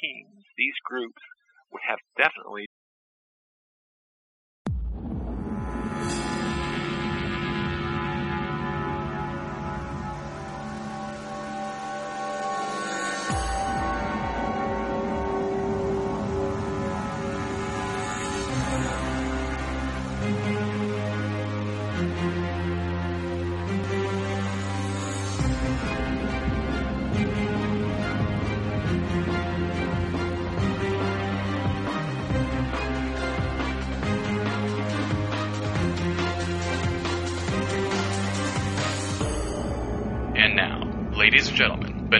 teams, these groups would have definitely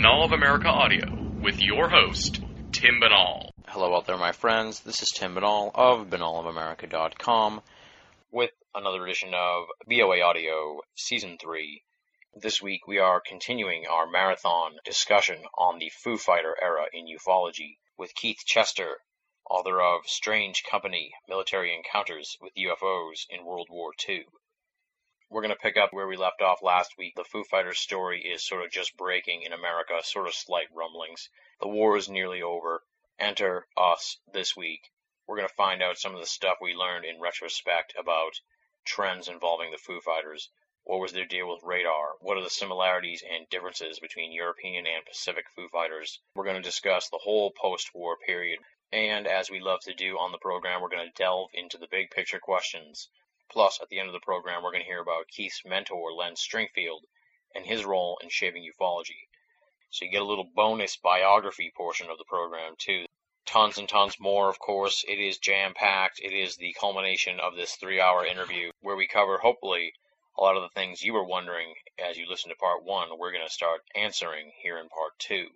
Binnall of America Audio with your host, Tim Binnall. Hello out there, my friends. This is Tim Binnall of binnallofamerica.com with another edition of BOA Audio Season 3. This week we are continuing our marathon discussion on the Foo Fighter era in ufology with Keith Chester, author of Strange Company Military Encounters with UFOs in World War II. We're going to pick up where we left off last week. The Foo Fighters story is sort of just breaking in America, sort of slight rumblings. The war is nearly over. Enter us this week. We're going to find out some of the stuff we learned in retrospect about trends involving the Foo Fighters. What was their deal with radar? What are the similarities and differences between European and Pacific Foo Fighters? We're going to discuss the whole post war period. And as we love to do on the program, we're going to delve into the big picture questions. Plus, at the end of the program, we're going to hear about Keith's mentor, Len Stringfield, and his role in shaping ufology. So you get a little bonus biography portion of the program, too. Tons and tons more, of course. It is jam packed. It is the culmination of this three hour interview where we cover, hopefully, a lot of the things you were wondering as you listened to part one. We're going to start answering here in part two.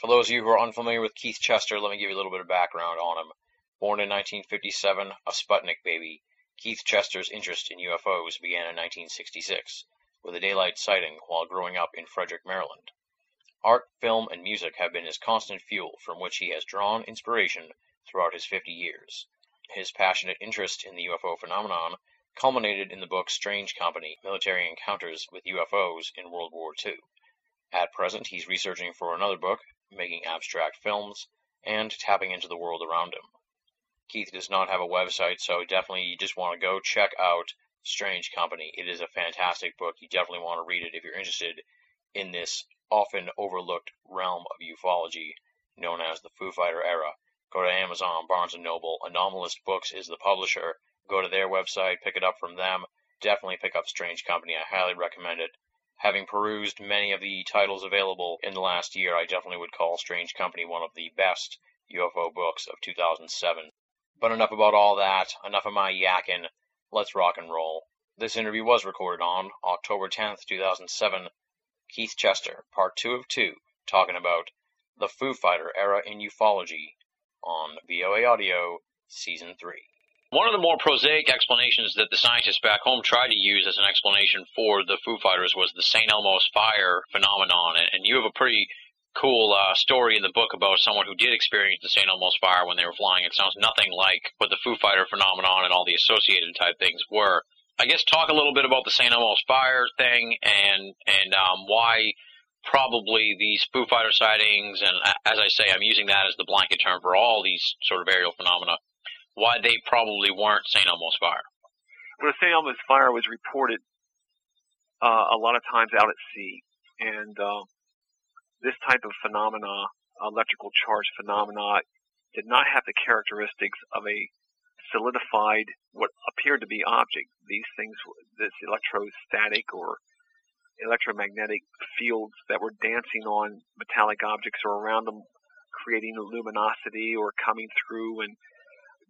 For those of you who are unfamiliar with Keith Chester, let me give you a little bit of background on him. Born in 1957, a Sputnik baby. Keith Chester's interest in UFOs began in 1966 with a daylight sighting while growing up in Frederick, Maryland. Art, film, and music have been his constant fuel from which he has drawn inspiration throughout his 50 years. His passionate interest in the UFO phenomenon culminated in the book Strange Company Military Encounters with UFOs in World War II. At present, he's researching for another book, making abstract films, and tapping into the world around him. Keith does not have a website, so definitely you just want to go check out Strange Company. It is a fantastic book. You definitely want to read it if you're interested in this often overlooked realm of ufology known as the Foo Fighter era. Go to Amazon, Barnes & Noble. Anomalist Books is the publisher. Go to their website, pick it up from them. Definitely pick up Strange Company. I highly recommend it. Having perused many of the titles available in the last year, I definitely would call Strange Company one of the best UFO books of 2007. But enough about all that. Enough of my yakking. Let's rock and roll. This interview was recorded on October 10th, 2007. Keith Chester, part two of two, talking about the Foo Fighter era in ufology on BOA Audio, season three. One of the more prosaic explanations that the scientists back home tried to use as an explanation for the Foo Fighters was the St. Elmo's fire phenomenon. And you have a pretty cool uh, story in the book about someone who did experience the St. Elmo's fire when they were flying. It sounds nothing like what the Foo Fighter phenomenon and all the associated type things were. I guess talk a little bit about the St. Elmo's fire thing and and um, why probably these Foo Fighter sightings and as I say, I'm using that as the blanket term for all these sort of aerial phenomena. Why they probably weren't St. Elmo's fire. Well, the St. Elmo's fire was reported uh, a lot of times out at sea, and uh, this type of phenomena, electrical charge phenomena, did not have the characteristics of a solidified, what appeared to be object. These things, this electrostatic or electromagnetic fields that were dancing on metallic objects or around them, creating luminosity or coming through and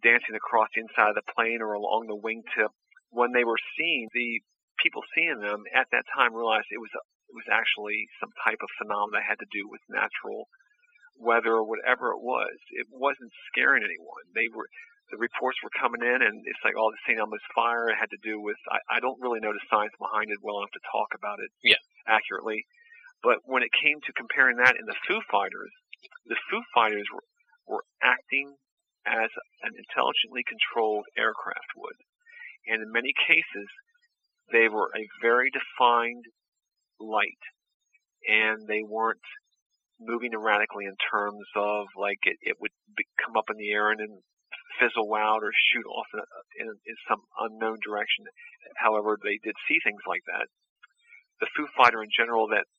dancing across the inside of the plane or along the wingtip. When they were seen, the people seeing them at that time realized it was it was actually some type of phenomenon that had to do with natural weather or whatever it was. It wasn't scaring anyone. They were the reports were coming in, and it's like, oh, the St. Elmo's fire had to do with. I, I don't really know the science behind it well enough to talk about it yeah. accurately. But when it came to comparing that and the Foo Fighters, the Foo Fighters were, were acting as an intelligently controlled aircraft would. And in many cases, they were a very defined light and they weren't moving erratically in terms of like it, it would be, come up in the air and then fizzle out or shoot off in, in, in some unknown direction. However, they did see things like that. The Foo Fighter in general that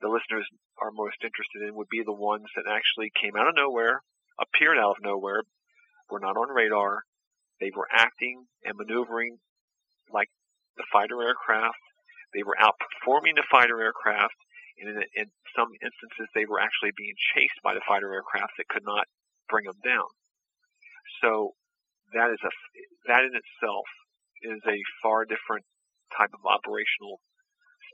the listeners are most interested in would be the ones that actually came out of nowhere, appeared out of nowhere, were not on radar. They were acting and maneuvering like the fighter aircraft. They were outperforming the fighter aircraft. And in, in some instances, they were actually being chased by the fighter aircraft that could not bring them down. So that is a that in itself is a far different type of operational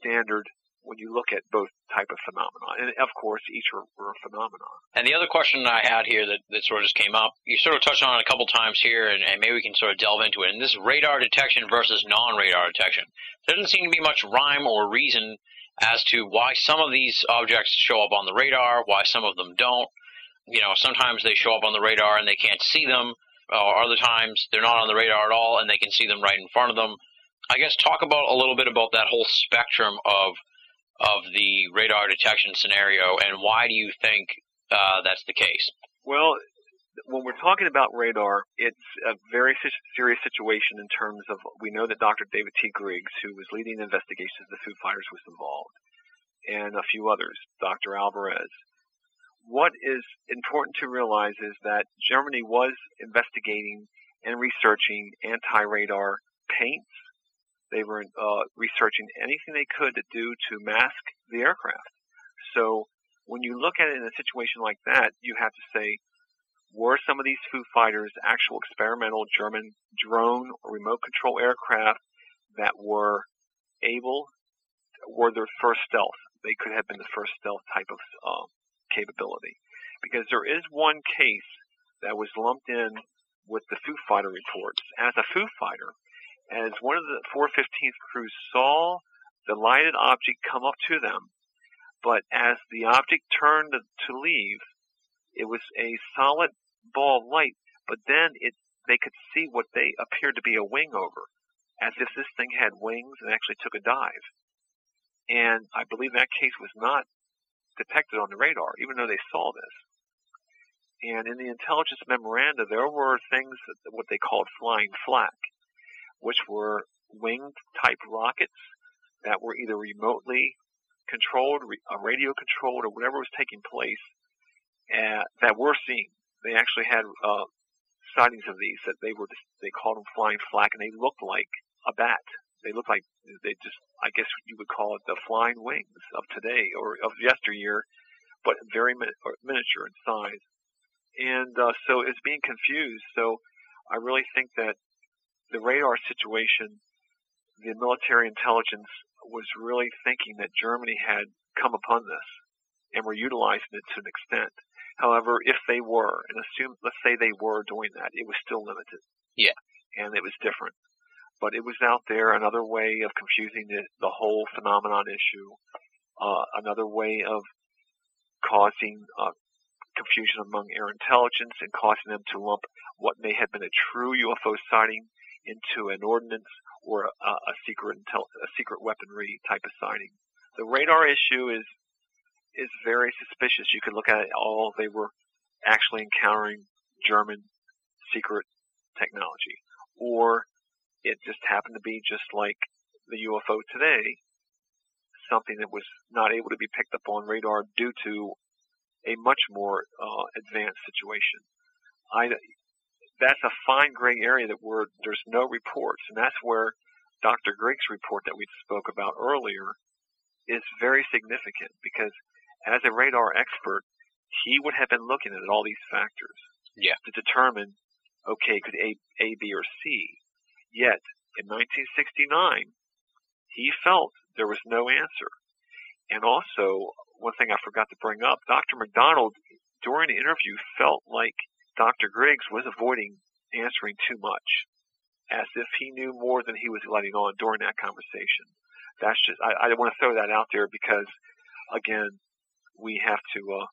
standard when you look at both type of phenomena. And of course, each are, are phenomena. And the other question I had here that, that sort of just came up, you sort of touched on it a couple times here, and, and maybe we can sort of delve into it. And this radar detection versus non-radar detection. There doesn't seem to be much rhyme or reason as to why some of these objects show up on the radar, why some of them don't. You know, sometimes they show up on the radar and they can't see them, or other times they're not on the radar at all and they can see them right in front of them. I guess talk about a little bit about that whole spectrum of of the radar detection scenario, and why do you think uh, that's the case? Well, when we're talking about radar, it's a very serious situation in terms of we know that Dr. David T. Griggs, who was leading the investigations of the Foo Fighters, was involved, and a few others, Dr. Alvarez. What is important to realize is that Germany was investigating and researching anti-radar paints, they were uh, researching anything they could to do to mask the aircraft. So when you look at it in a situation like that, you have to say, were some of these Foo Fighters actual experimental German drone or remote control aircraft that were able, were their first stealth? They could have been the first stealth type of uh, capability. Because there is one case that was lumped in with the Foo Fighter reports as a Foo Fighter as one of the 415th crews saw the lighted object come up to them, but as the object turned to leave, it was a solid ball of light, but then it they could see what they appeared to be a wing over, as if this thing had wings and actually took a dive. And I believe that case was not detected on the radar, even though they saw this. And in the intelligence memoranda, there were things, that, what they called flying flak, which were winged type rockets that were either remotely controlled, uh, radio controlled, or whatever was taking place uh, that were seen. They actually had uh, sightings of these that they were just, they called them flying flak, and they looked like a bat. They looked like they just I guess you would call it the flying wings of today or of yesteryear, but very min- miniature in size. And uh, so it's being confused. So I really think that the radar situation, the military intelligence was really thinking that Germany had come upon this and were utilizing it to an extent. However, if they were, and assume, let's say they were doing that, it was still limited. Yeah. And it was different. But it was out there, another way of confusing the, the whole phenomenon issue, uh, another way of causing uh, confusion among air intelligence and causing them to lump what may have been a true UFO sighting into an ordnance or a, a secret intel, a secret weaponry type of signing. The radar issue is is very suspicious. You could look at it all; they were actually encountering German secret technology, or it just happened to be just like the UFO today, something that was not able to be picked up on radar due to a much more uh, advanced situation. I, that's a fine gray area that where there's no reports, and that's where Dr. Griggs' report that we spoke about earlier is very significant because as a radar expert, he would have been looking at all these factors yeah. to determine, okay, could A, A, B, or C. Yet, in 1969, he felt there was no answer. And also, one thing I forgot to bring up, Dr. McDonald, during the interview, felt like Dr. Griggs was avoiding answering too much, as if he knew more than he was letting on during that conversation. That's just, I, I want to throw that out there because, again, we have to uh,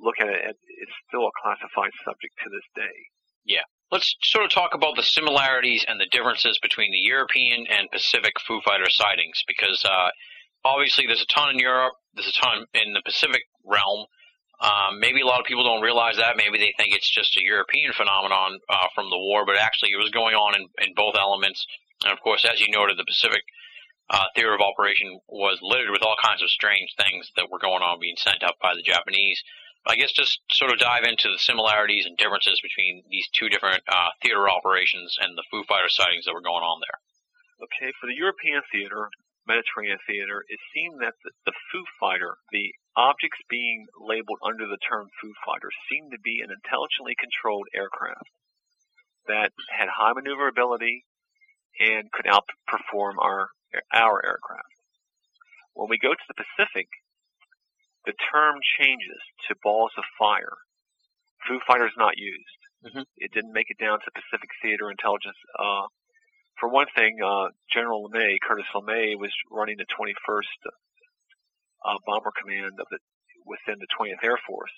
look at it. It's still a classified subject to this day. Yeah. Let's sort of talk about the similarities and the differences between the European and Pacific Foo Fighter sightings because uh, obviously there's a ton in Europe, there's a ton in the Pacific realm, Um, maybe a lot of people don't realize that. Maybe they think it's just a European phenomenon uh, from the war, but actually it was going on in, in both elements. And of course, as you noted, the Pacific uh, theater of operation was littered with all kinds of strange things that were going on being sent up by the Japanese. I guess just sort of dive into the similarities and differences between these two different uh, theater operations and the Foo Fighter sightings that were going on there. Okay, for the European theater, Mediterranean theater, it seemed that the, the Foo Fighter, the objects being labeled under the term Foo Fighter, seemed to be an intelligently controlled aircraft that had high maneuverability and could outperform our our aircraft. When we go to the Pacific, the term changes to balls of fire. Foo Fighter is not used. Mm-hmm. It didn't make it down to Pacific Theater Intelligence. Uh, for one thing, uh, General LeMay, Curtis LeMay, was running the 21st uh, Bomber Command the within the 20th Air Force,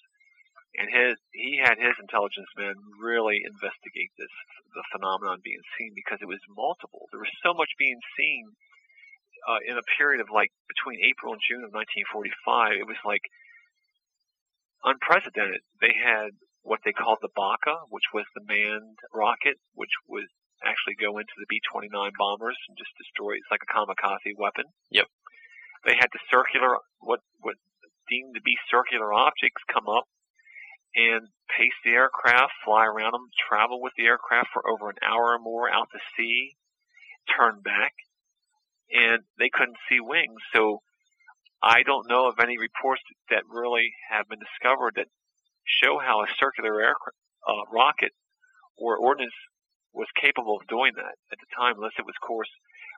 and his he had his intelligence men really investigate this the phenomenon being seen because it was multiple. There was so much being seen uh, in a period of like between April and June of 1945. It was like unprecedented. They had what they called the Baka, which was the manned rocket, which was actually go into the B-29 bombers and just destroy. It's like a kamikaze weapon. Yep. They had the circular, what what deemed to be circular objects come up and pace the aircraft, fly around them, travel with the aircraft for over an hour or more out to sea, turn back, and they couldn't see wings. So I don't know of any reports that really have been discovered that show how a circular aircraft, uh, rocket or ordnance was capable of doing that at the time, unless it was, of course,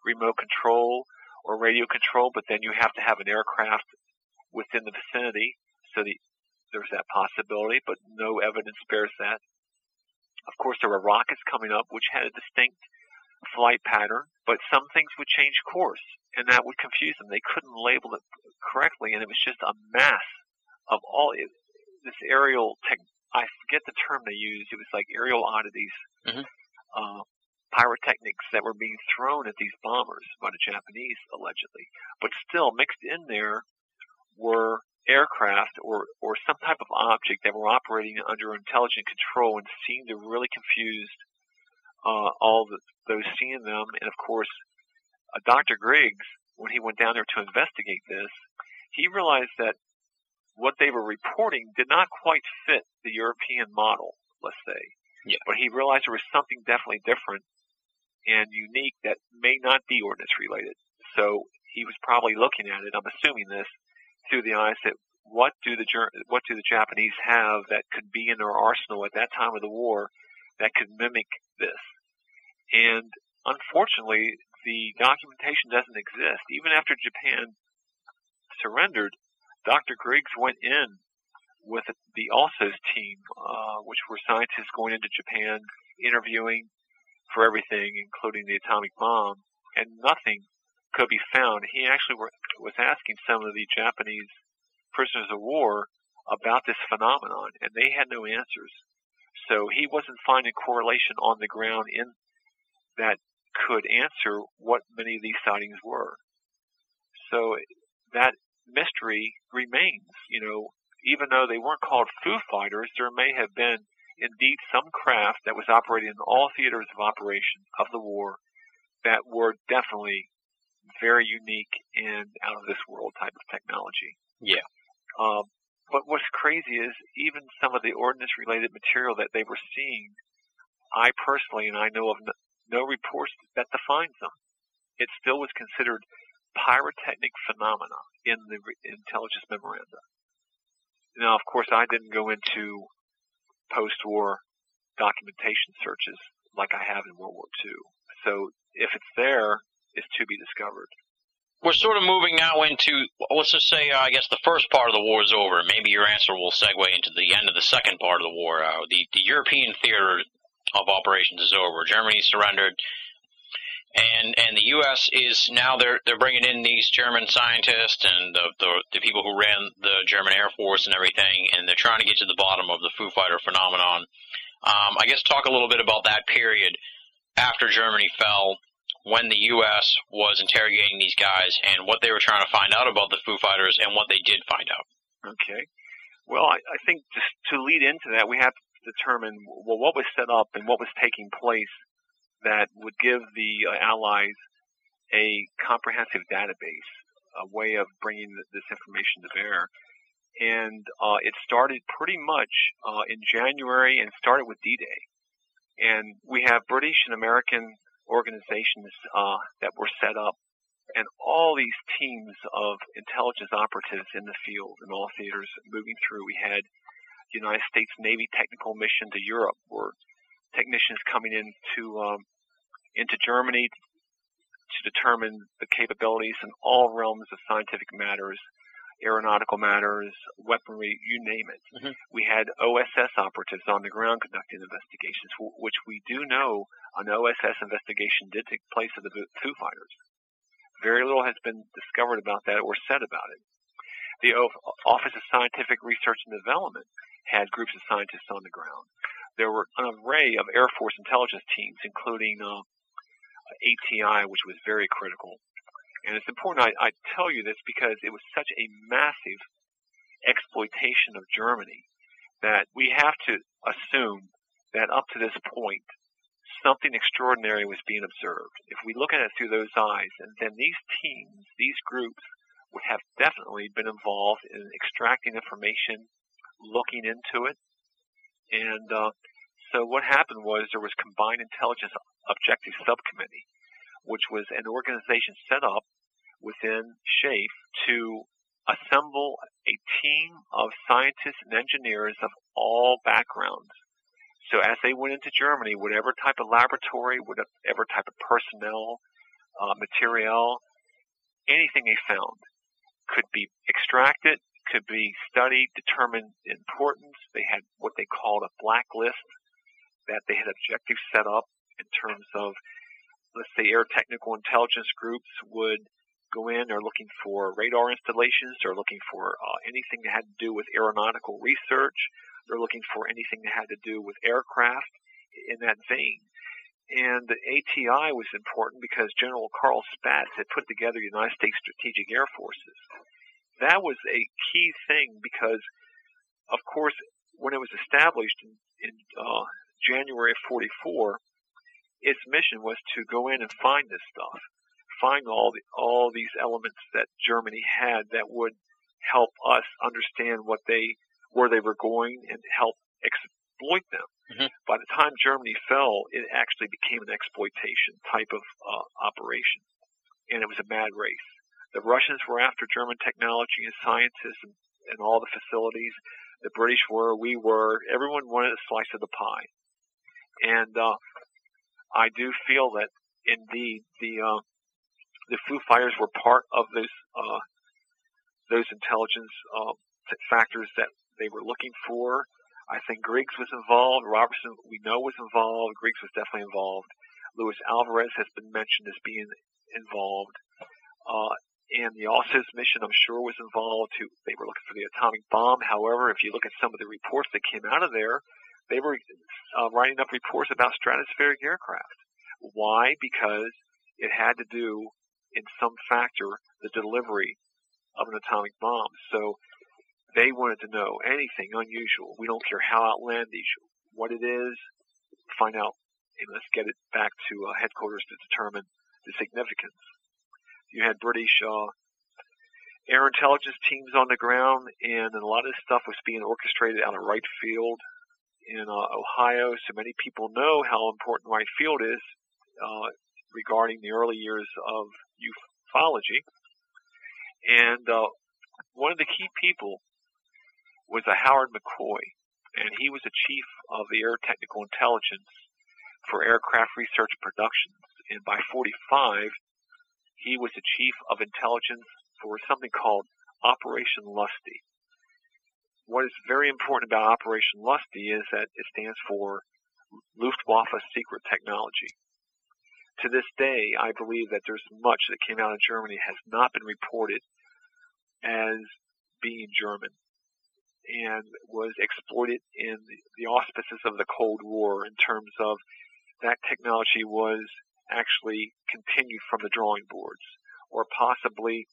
remote control or radio control. But then you have to have an aircraft within the vicinity, so the, there's that possibility. But no evidence bears that. Of course, there were rockets coming up which had a distinct flight pattern, but some things would change course, and that would confuse them. They couldn't label it correctly, and it was just a mass of all it, this aerial tech. I forget the term they used. It was like aerial oddities. Mm-hmm uh, pyrotechnics that were being thrown at these bombers by the Japanese, allegedly. But still, mixed in there were aircraft or, or some type of object that were operating under intelligent control and seemed to really confuse uh, all the, those seeing them. And of course, uh, Dr. Griggs, when he went down there to investigate this, he realized that what they were reporting did not quite fit the European model, let's say. Yeah. But he realized there was something definitely different and unique that may not be ordnance related. So he was probably looking at it. I'm assuming this through the eyes that what do the what do the Japanese have that could be in their arsenal at that time of the war that could mimic this? And unfortunately, the documentation doesn't exist. Even after Japan surrendered, Dr. Griggs went in with the ALSOS team, uh, which were scientists going into Japan, interviewing for everything, including the atomic bomb, and nothing could be found. He actually were, was asking some of the Japanese prisoners of war about this phenomenon, and they had no answers. So he wasn't finding correlation on the ground in that could answer what many of these sightings were. So that mystery remains. You know, even though they weren't called Foo Fighters, there may have been indeed some craft that was operating in all theaters of operation of the war that were definitely very unique and out of this world type of technology. Yeah. Um, but what's crazy is even some of the ordnance related material that they were seeing, I personally, and I know of no, no reports that defines them. It still was considered pyrotechnic phenomena in the intelligence memoranda. Now, of course, I didn't go into post-war documentation searches like I have in World War II. So if it's there, it's to be discovered. We're sort of moving now into, let's just say, uh, I guess the first part of the war is over. Maybe your answer will segue into the end of the second part of the war. Uh, the, the European theater of operations is over. Germany surrendered and and the U.S. is now they're they're bringing in these German scientists and the, the the people who ran the German Air Force and everything, and they're trying to get to the bottom of the Foo Fighter phenomenon. Um, I guess talk a little bit about that period after Germany fell, when the U.S. was interrogating these guys, and what they were trying to find out about the Foo Fighters, and what they did find out. Okay. Well, I, I think just to lead into that, we have to determine well what was set up and what was taking place that would give the uh, Allies a comprehensive database, a way of bringing this information to bear. And uh, it started pretty much uh, in January and started with D-Day. And we have British and American organizations uh, that were set up and all these teams of intelligence operatives in the field in all theaters moving through. We had the United States Navy technical mission to Europe, where technicians coming into um, into Germany to determine the capabilities in all realms of scientific matters, aeronautical matters, weaponry, you name it. Mm-hmm. We had OSS operatives on the ground conducting investigations, which we do know an OSS investigation did take place at the Foo Fighters. Very little has been discovered about that or said about it. The Office of Scientific Research and Development had groups of scientists on the ground. There were an array of Air Force intelligence teams, including uh, ATI, which was very critical. And it's important I, I tell you this because it was such a massive exploitation of Germany that we have to assume that up to this point, something extraordinary was being observed. If we look at it through those eyes, and then these teams, these groups, would have definitely been involved in extracting information, looking into it, and uh, so what happened was there was combined intelligence objective subcommittee, which was an organization set up within SHAEF to assemble a team of scientists and engineers of all backgrounds so as they went into Germany, whatever type of laboratory, whatever type of personnel, uh, material, anything they found could be extracted, could be studied, determined importance. They had what they called a blacklist that they had objectives set up in terms of, let's say, air technical intelligence groups would go in, they're looking for radar installations, they're looking for uh, anything that had to do with aeronautical research, they're looking for anything that had to do with aircraft in that vein. And the ATI was important because General Carl Spaatz had put together United States Strategic Air Forces. That was a key thing because, of course, when it was established in, in uh, January of 44, its mission was to go in and find this stuff, find all the, all these elements that Germany had that would help us understand what they where they were going and help exploit them. Mm-hmm. By the time Germany fell, it actually became an exploitation type of uh, operation, and it was a mad race. The Russians were after German technology and scientists and, and all the facilities. The British were, we were. Everyone wanted a slice of the pie, and uh, I do feel that indeed the uh, the Foo Fighters were part of those uh, those intelligence uh, factors that they were looking for. I think Griggs was involved. Robertson, we know, was involved. Griggs was definitely involved. Luis Alvarez has been mentioned as being involved. Uh, and the ALSOS mission, I'm sure, was involved. Too. They were looking for the atomic bomb. However, if you look at some of the reports that came out of there, they were uh, writing up reports about stratospheric aircraft. Why? Because it had to do, in some factor, the delivery of an atomic bomb. So they wanted to know anything unusual. We don't care how outlandish, what it is, find out, and let's get it back to uh, headquarters to determine the significance. You had British uh, air intelligence teams on the ground, and a lot of this stuff was being orchestrated out of Wright Field in uh, Ohio. So many people know how important Wright Field is uh, regarding the early years of ufology. And uh, one of the key people was a Howard McCoy, and he was the chief of the Air Technical Intelligence for Aircraft Research Productions. And by 45, he was the chief of intelligence for something called Operation Lusty. What is very important about Operation Lusty is that it stands for Luftwaffe Secret Technology. To this day, I believe that there's much that came out of Germany has not been reported as being German and was exploited in the auspices of the Cold War in terms of that technology was actually continued from the drawing boards, or possibly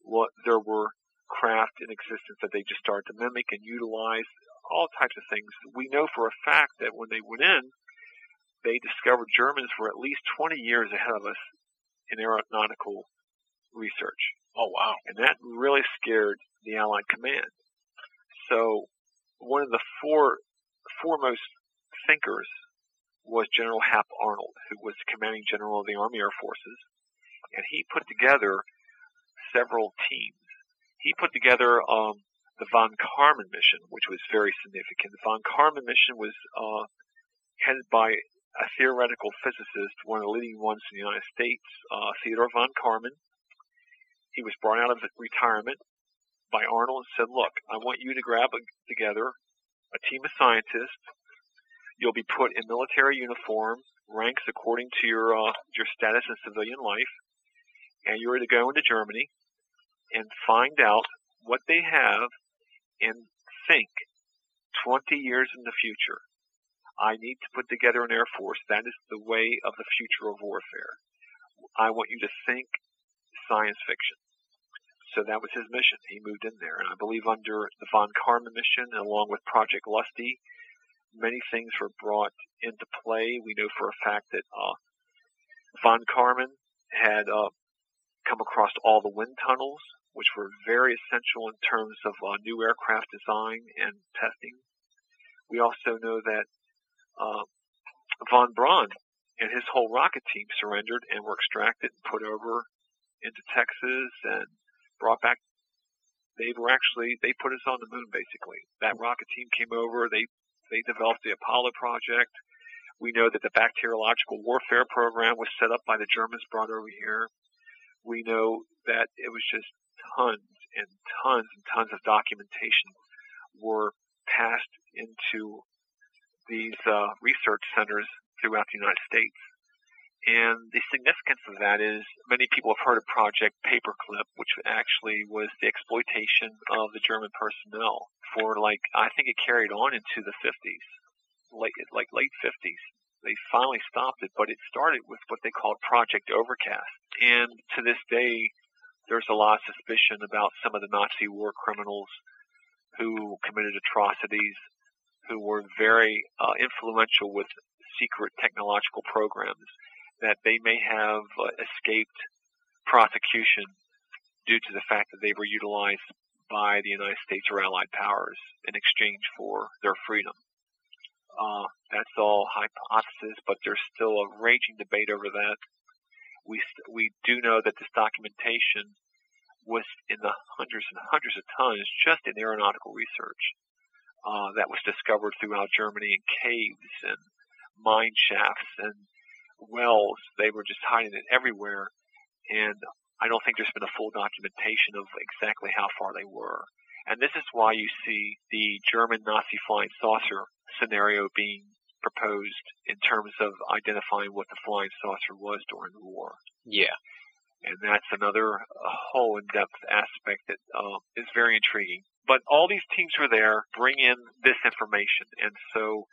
what there were aircraft in existence that they just started to mimic and utilize, all types of things. We know for a fact that when they went in, they discovered Germans were at least 20 years ahead of us in aeronautical research. Oh wow! And that really scared the Allied command. So one of the four foremost thinkers was General Hap Arnold, who was commanding general of the Army Air Forces, and he put together several teams. He put together um, the von Karman mission, which was very significant. The von Karman mission was uh, headed by a theoretical physicist, one of the leading ones in the United States, uh, Theodore von Karman. He was brought out of retirement by Arnold and said, look, I want you to grab a, together a team of scientists. You'll be put in military uniform, ranks according to your, uh, your status in civilian life, and you're to go into Germany and find out what they have and think 20 years in the future. I need to put together an Air Force. That is the way of the future of warfare. I want you to think science fiction. So that was his mission. He moved in there. And I believe under the von Karman mission, along with Project Lusty, many things were brought into play. We know for a fact that uh, von Karman had uh, come across all the wind tunnels, which were very essential in terms of uh, new aircraft design and testing. We also know that uh, von Braun and his whole rocket team surrendered and were extracted and put over into Texas and brought back. They were actually they put us on the moon basically. That rocket team came over. They they developed the Apollo project. We know that the bacteriological warfare program was set up by the Germans brought over here. We know that it was just tons and tons and tons of documentation were passed into these uh, research centers throughout the United States. And the significance of that is many people have heard of Project Paperclip, which actually was the exploitation of the German personnel for like, I think it carried on into the 50s, late, like late 50s. They finally stopped it, but it started with what they called Project Overcast. And to this day, there's a lot of suspicion about some of the Nazi war criminals who committed atrocities, who were very uh, influential with secret technological programs that they may have uh, escaped prosecution due to the fact that they were utilized by the United States or Allied powers in exchange for their freedom. Uh, that's all hypothesis, but there's still a raging debate over that. We we do know that this documentation was in the hundreds and hundreds of tons just in aeronautical research uh, that was discovered throughout Germany in caves and mine shafts and wells. They were just hiding it everywhere, and I don't think there's been a full documentation of exactly how far they were. And this is why you see the German Nazi flying saucer scenario being proposed in terms of identifying what the flying saucer was during the war. Yeah. And that's another whole in-depth aspect that uh, is very intriguing. But all these teams were there, bring in this information, and so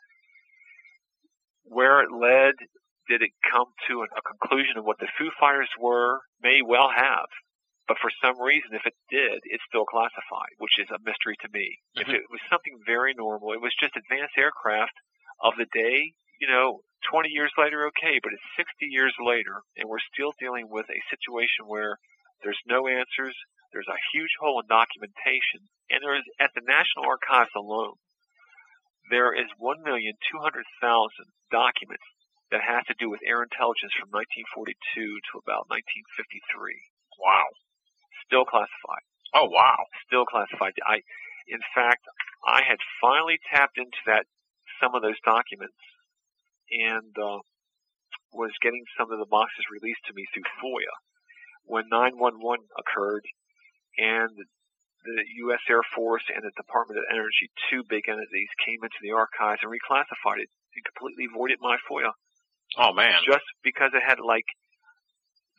where it led did it come to a conclusion of what the Foo Fighters were? May well have. But for some reason, if it did, it's still classified, which is a mystery to me. Mm-hmm. If it was something very normal, it was just advanced aircraft of the day, you know, 20 years later, okay, but it's 60 years later, and we're still dealing with a situation where there's no answers, there's a huge hole in documentation, and there is, at the National Archives alone, there is 1,200,000 documents that has to do with air intelligence from 1942 to about 1953. Wow. Still classified. Oh wow. Still classified. I, in fact, I had finally tapped into that, some of those documents and, uh, was getting some of the boxes released to me through FOIA when 911 occurred and the U.S. Air Force and the Department of Energy, two big entities, came into the archives and reclassified it and completely voided my FOIA. Oh man! Just because it had like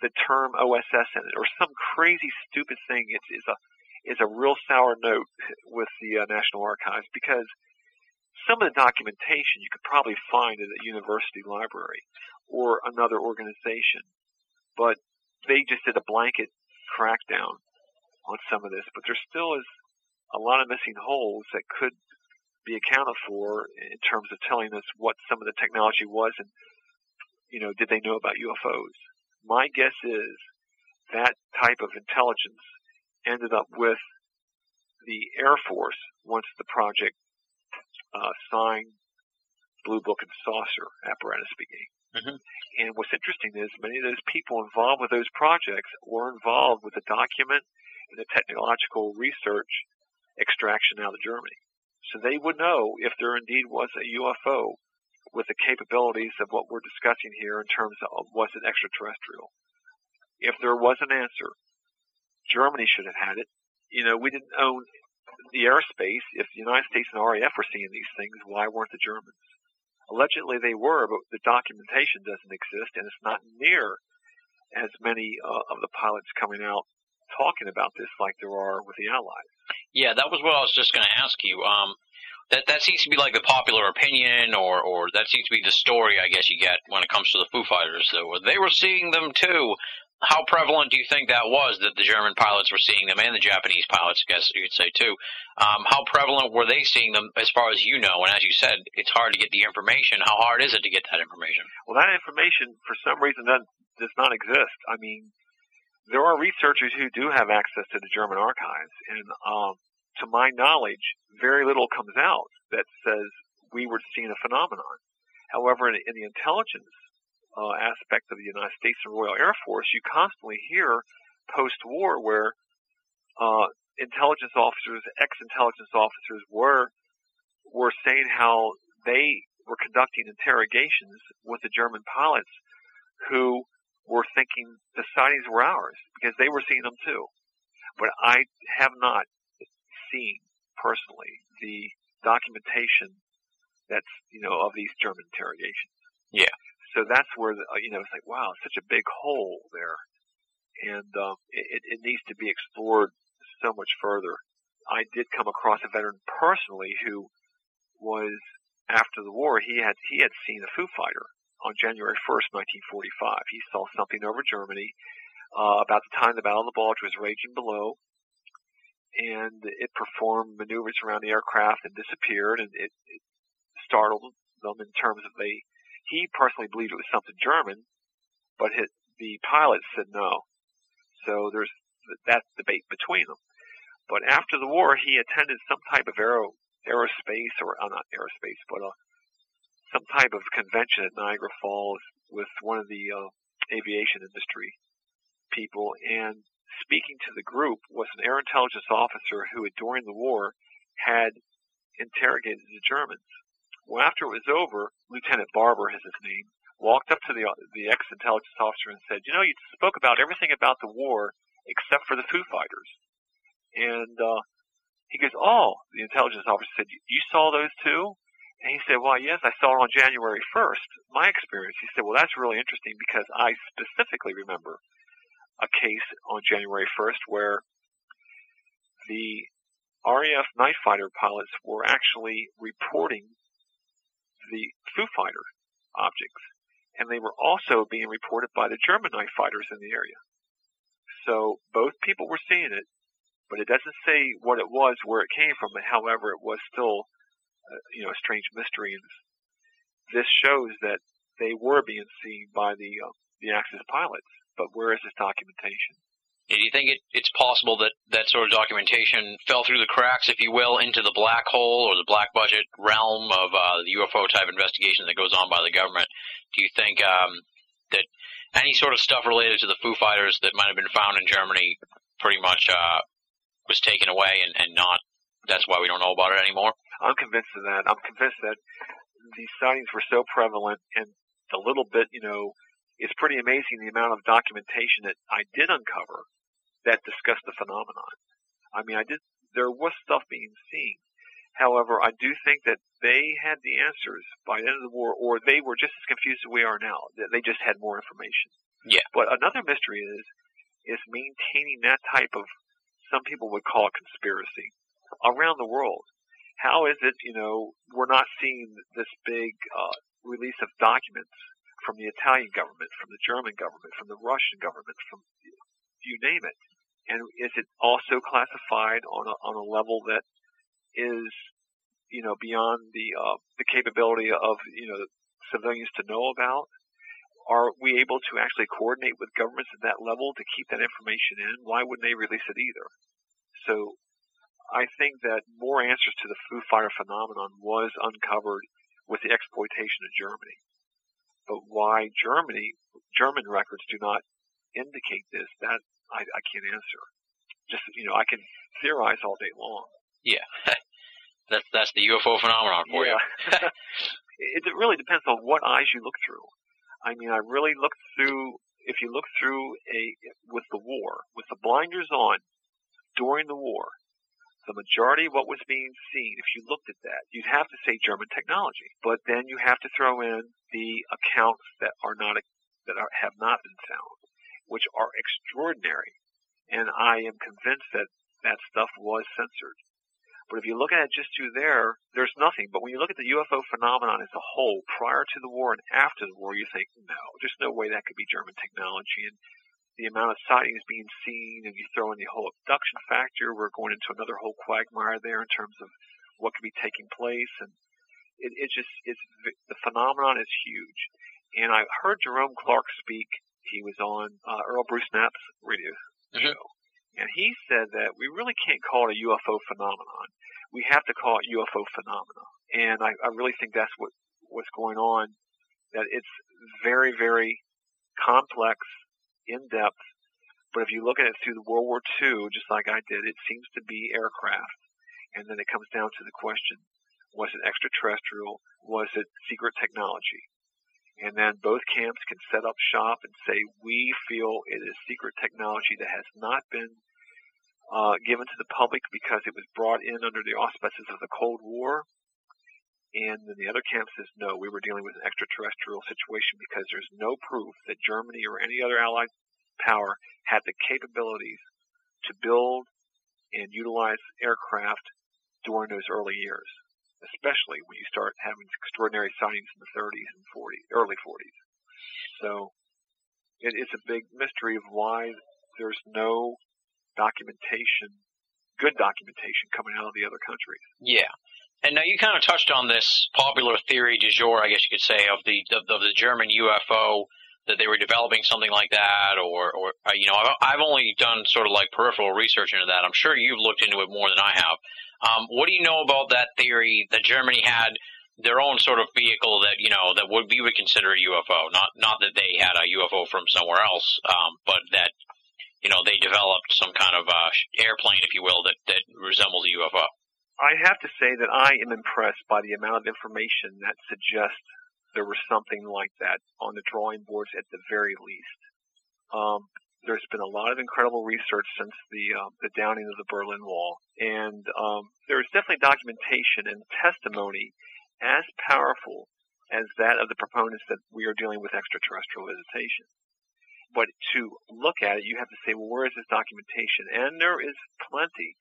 the term OSS in it or some crazy stupid thing. It's is a is a real sour note with the uh, National Archives because some of the documentation you could probably find at a university library or another organization, but they just did a blanket crackdown on some of this, but there still is a lot of missing holes that could be accounted for in terms of telling us what some of the technology was and, you know, did they know about UFOs? My guess is that type of intelligence ended up with the Air Force once the project uh, signed Blue Book and Saucer apparatus began. Mm-hmm. And what's interesting is many of those people involved with those projects were involved with the document and the technological research extraction out of Germany. So they would know if there indeed was a UFO with the capabilities of what we're discussing here in terms of was it extraterrestrial. If there was an answer, Germany should have had it. You know, we didn't own the airspace. If the United States and RAF were seeing these things, why weren't the Germans? Allegedly they were, but the documentation doesn't exist, and it's not near as many uh, of the pilots coming out talking about this like there are with the Allies. Yeah, that was what I was just going to ask you. Um, that that seems to be like the popular opinion, or or that seems to be the story I guess you get when it comes to the Foo Fighters. So they were seeing them too. How prevalent do you think that was that the German pilots were seeing them and the Japanese pilots, I guess you could say too? Um, how prevalent were they seeing them as far as you know? And as you said, it's hard to get the information. How hard is it to get that information? Well, that information for some reason does, does not exist. I mean, there are researchers who do have access to the German archives, and um, to my knowledge, very little comes out that says we were seeing a phenomenon. However, in, in the intelligence uh, aspect of the United States and Royal Air Force, you constantly hear post-war where uh, intelligence officers, ex-intelligence officers, were were saying how they were conducting interrogations with the German pilots who were thinking the sightings were ours because they were seeing them too. But I have not seen personally the documentation that's you know of these German interrogations. Yeah. So that's where the, you know it's like wow, such a big hole there, and um, it, it needs to be explored so much further. I did come across a veteran personally who was after the war. He had he had seen a Foo Fighter on January 1st, 1945. He saw something over Germany uh, about the time the Battle of the Bulge was raging below, and it performed maneuvers around the aircraft and disappeared, and it, it startled them in terms of they. He personally believed it was something German, but his, the pilots said no. So there's that debate between them. But after the war, he attended some type of aero aerospace or uh, not aerospace, but a some type of convention at Niagara Falls with one of the uh, aviation industry people, and speaking to the group was an air intelligence officer who during the war, had interrogated the Germans. Well, after it was over, Lieutenant Barber is his name, walked up to the the ex-intelligence officer and said, "You know, you spoke about everything about the war except for the Foo Fighters." And uh, he goes, "Oh," the intelligence officer said, "You saw those too?" And he said, well, yes, I saw it on January 1st. My experience. He said, well, that's really interesting because I specifically remember a case on January 1st where the RAF night fighter pilots were actually reporting the Foo Fighter objects, and they were also being reported by the German fighters in the area. So both people were seeing it, but it doesn't say what it was, where it came from. However, it was still you know, a strange mystery. And this shows that they were being seen by the uh, the Axis pilots. But where is this documentation? Do you think it, it's possible that that sort of documentation fell through the cracks, if you will, into the black hole or the black budget realm of uh, the UFO type investigation that goes on by the government? Do you think um, that any sort of stuff related to the Foo Fighters that might have been found in Germany pretty much uh, was taken away and, and not? That's why we don't know about it anymore. I'm convinced of that. I'm convinced that these sightings were so prevalent and a little bit, you know, it's pretty amazing the amount of documentation that I did uncover that discussed the phenomenon. I mean, I did, there was stuff being seen. However, I do think that they had the answers by the end of the war, or they were just as confused as we are now. They just had more information. Yeah. But another mystery is, is maintaining that type of, some people would call it conspiracy around the world how is it, you know, we're not seeing this big uh, release of documents from the Italian government, from the German government, from the Russian government, from you name it. And is it also classified on a, on a level that is, you know, beyond the uh, the capability of you know civilians to know about? Are we able to actually coordinate with governments at that level to keep that information in? Why wouldn't they release it either? So I think that more answers to the Foo Fire phenomenon was uncovered with the exploitation of Germany. But why Germany, German records do not indicate this, that I, I can't answer. Just, you know, I can theorize all day long. Yeah. that's, that's the UFO phenomenon for yeah. you. it, it really depends on what eyes you look through. I mean, I really look through, if you look through a, with the war, with the blinders on during the war, the majority of what was being seen, if you looked at that, you'd have to say German technology. But then you have to throw in the accounts that are not, that are, have not been found, which are extraordinary. And I am convinced that that stuff was censored. But if you look at it just through there, there's nothing. But when you look at the UFO phenomenon as a whole, prior to the war and after the war, you think, no, there's no way that could be German technology. And the amount of sightings being seen, and you throw in the whole abduction factor, we're going into another whole quagmire there in terms of what could be taking place, and it, it just it's the phenomenon is huge. And I heard Jerome Clark speak. He was on uh, Errol Bruce-Knapp's radio mm-hmm. show, and he said that we really can't call it a UFO phenomenon. We have to call it UFO phenomena. And I, I really think that's what what's going on. That it's very very complex in depth. But if you look at it through the World War II, just like I did, it seems to be aircraft. And then it comes down to the question, was it extraterrestrial? Was it secret technology? And then both camps can set up shop and say, we feel it is secret technology that has not been uh, given to the public because it was brought in under the auspices of the Cold War. And then the other camp says, no, we were dealing with an extraterrestrial situation because there's no proof that Germany or any other allied power had the capabilities to build and utilize aircraft during those early years, especially when you start having extraordinary sightings in the 30s and 40s, early 40s. So it, it's a big mystery of why there's no documentation, good documentation coming out of the other countries. Yeah. And now you kind of touched on this popular theory du jour, I guess you could say, of the of, of the German UFO that they were developing something like that, or or uh, you know, I've, I've only done sort of like peripheral research into that. I'm sure you've looked into it more than I have. Um, what do you know about that theory that Germany had their own sort of vehicle that you know that would we would consider a UFO? Not not that they had a UFO from somewhere else, um, but that you know they developed some kind of uh, airplane, if you will, that that resembles a UFO. I have to say that I am impressed by the amount of information that suggests there was something like that on the drawing boards at the very least. Um, there's been a lot of incredible research since the uh, the downing of the Berlin Wall, and um, there's definitely documentation and testimony as powerful as that of the proponents that we are dealing with extraterrestrial visitation. But to look at it, you have to say, well, where is this documentation? And there is plenty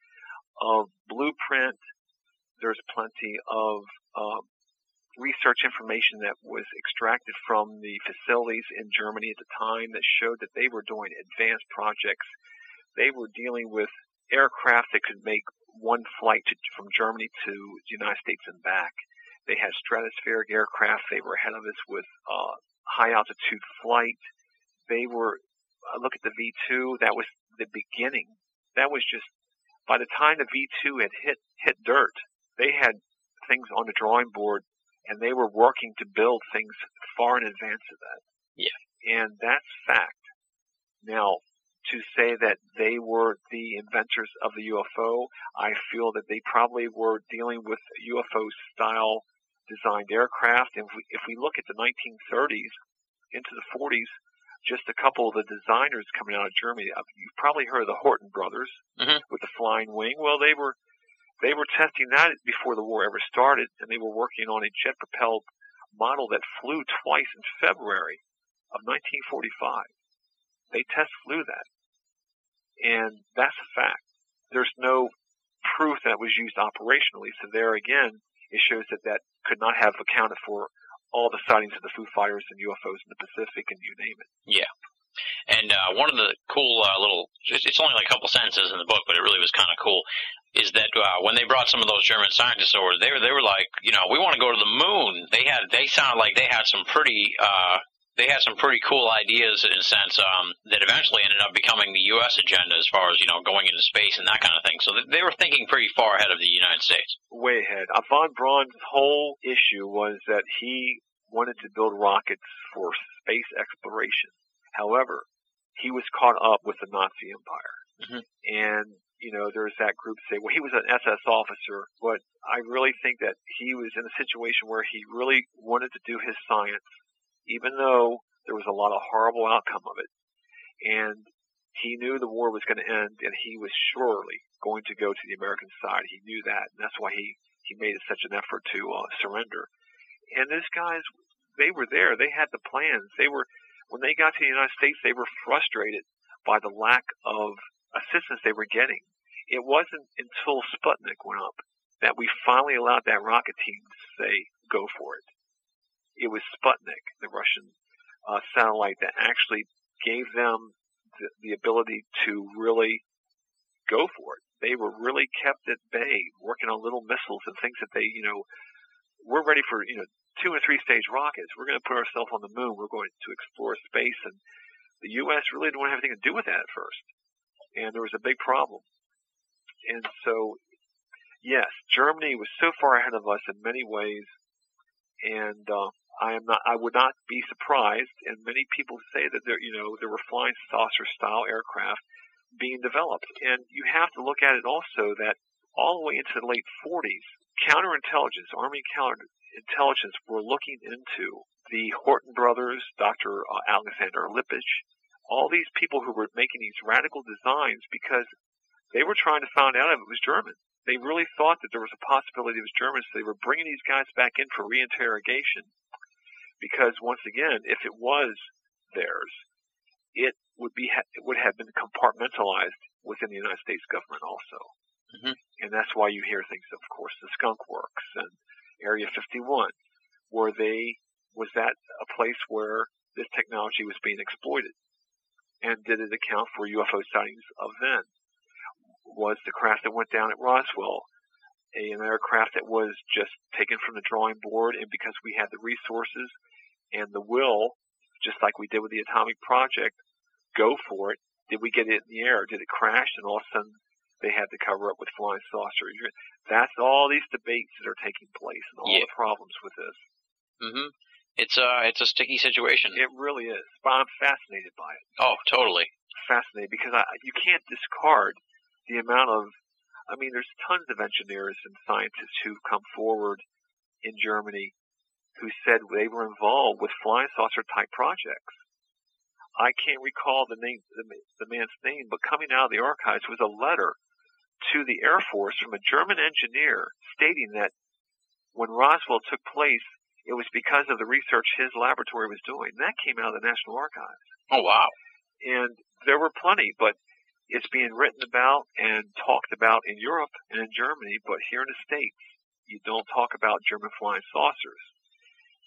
of blueprint. There's plenty of uh, research information that was extracted from the facilities in Germany at the time that showed that they were doing advanced projects. They were dealing with aircraft that could make one flight to, from Germany to the United States and back. They had stratospheric aircraft. They were ahead of us with uh, high altitude flight. They were, uh, look at the V2, that was the beginning. That was just by the time the V2 had hit hit dirt, they had things on the drawing board, and they were working to build things far in advance of that. Yeah, and that's fact. Now, to say that they were the inventors of the UFO, I feel that they probably were dealing with UFO style designed aircraft. If we, if we look at the 1930s into the 40s, just a couple of the designers coming out of Germany. Uh, you've probably heard of the Horten brothers mm-hmm. with the flying wing. Well, they were they were testing that before the war ever started, and they were working on a jet propelled model that flew twice in February of 1945. They test flew that, and that's a fact. There's no proof that was used operationally. So there again, it shows that that could not have accounted for all the sightings of the Foo Fighters and UFOs in the Pacific and you name it. Yeah. And uh, one of the cool uh, little, it's only like a couple sentences in the book, but it really was kind of cool, is that uh, when they brought some of those German scientists over, they were they were like, you know, we want to go to the moon. They had they sounded like they had some pretty uh, they had some pretty cool ideas in a sense um, that eventually ended up becoming the U.S. agenda as far as you know going into space and that kind of thing. So they were thinking pretty far ahead of the United States. Way ahead. Uh, von Braun's whole issue was that he wanted to build rockets for space exploration. However, he was caught up with the Nazi Empire, mm-hmm. and you know, there's that group say, well, he was an SS officer, but I really think that he was in a situation where he really wanted to do his science even though there was a lot of horrible outcome of it. And he knew the war was going to end, and he was surely going to go to the American side. He knew that, and that's why he he made such an effort to uh, surrender. And those guys, they were there. They had the plans. They were when they got to the United States, they were frustrated by the lack of assistance they were getting. It wasn't until Sputnik went up that we finally allowed that rocket team to say, go for it it was Sputnik, the Russian uh, satellite, that actually gave them the, the ability to really go for it. They were really kept at bay, working on little missiles and things that they, you know, we're ready for, you know, two and three stage rockets. We're going to put ourselves on the moon. We're going to explore space. And the U.S. really didn't want to have anything to do with that at first. And there was a big problem. And so, yes, Germany was so far ahead of us in many ways. And uh, I am not. I would not be surprised, and many people say that there, you know, there were flying saucer style aircraft being developed, and you have to look at it also that all the way into the late 40s, counterintelligence, Army counterintelligence, were looking into the Horten brothers, Dr. Uh, Alexander Lippisch, all these people who were making these radical designs because they were trying to find out if it was German. They really thought that there was a possibility it was German, so they were bringing these guys back in for reinterrogation because once again, if it was theirs, it would be it would have been compartmentalized within the United States government also, mm-hmm. and that's why you hear things, of course, the Skunk Works and Area 51, Were they was that a place where this technology was being exploited, and did it account for UFO sightings of then? Was the craft that went down at Roswell an aircraft that was just taken from the drawing board, and because we had the resources and the will, just like we did with the atomic project, go for it. Did we get it in the air? Did it crash? And all of a sudden, they had to cover up with flying saucers. That's all these debates that are taking place, and all yeah. the problems with this. Mm-hmm. It's a uh, it's a sticky situation. It really is, but I'm fascinated by it. Oh, totally fascinated because I, you can't discard the amount of. I mean, there's tons of engineers and scientists who've come forward in Germany who said they were involved with flying saucer type projects. I can't recall the name, the, the man's name, but coming out of the archives was a letter to the Air Force from a German engineer stating that when Roswell took place, it was because of the research his laboratory was doing. And that came out of the National Archives. Oh wow! And there were plenty, but it's being written about and talked about in Europe and in Germany, but here in the States, you don't talk about German flying saucers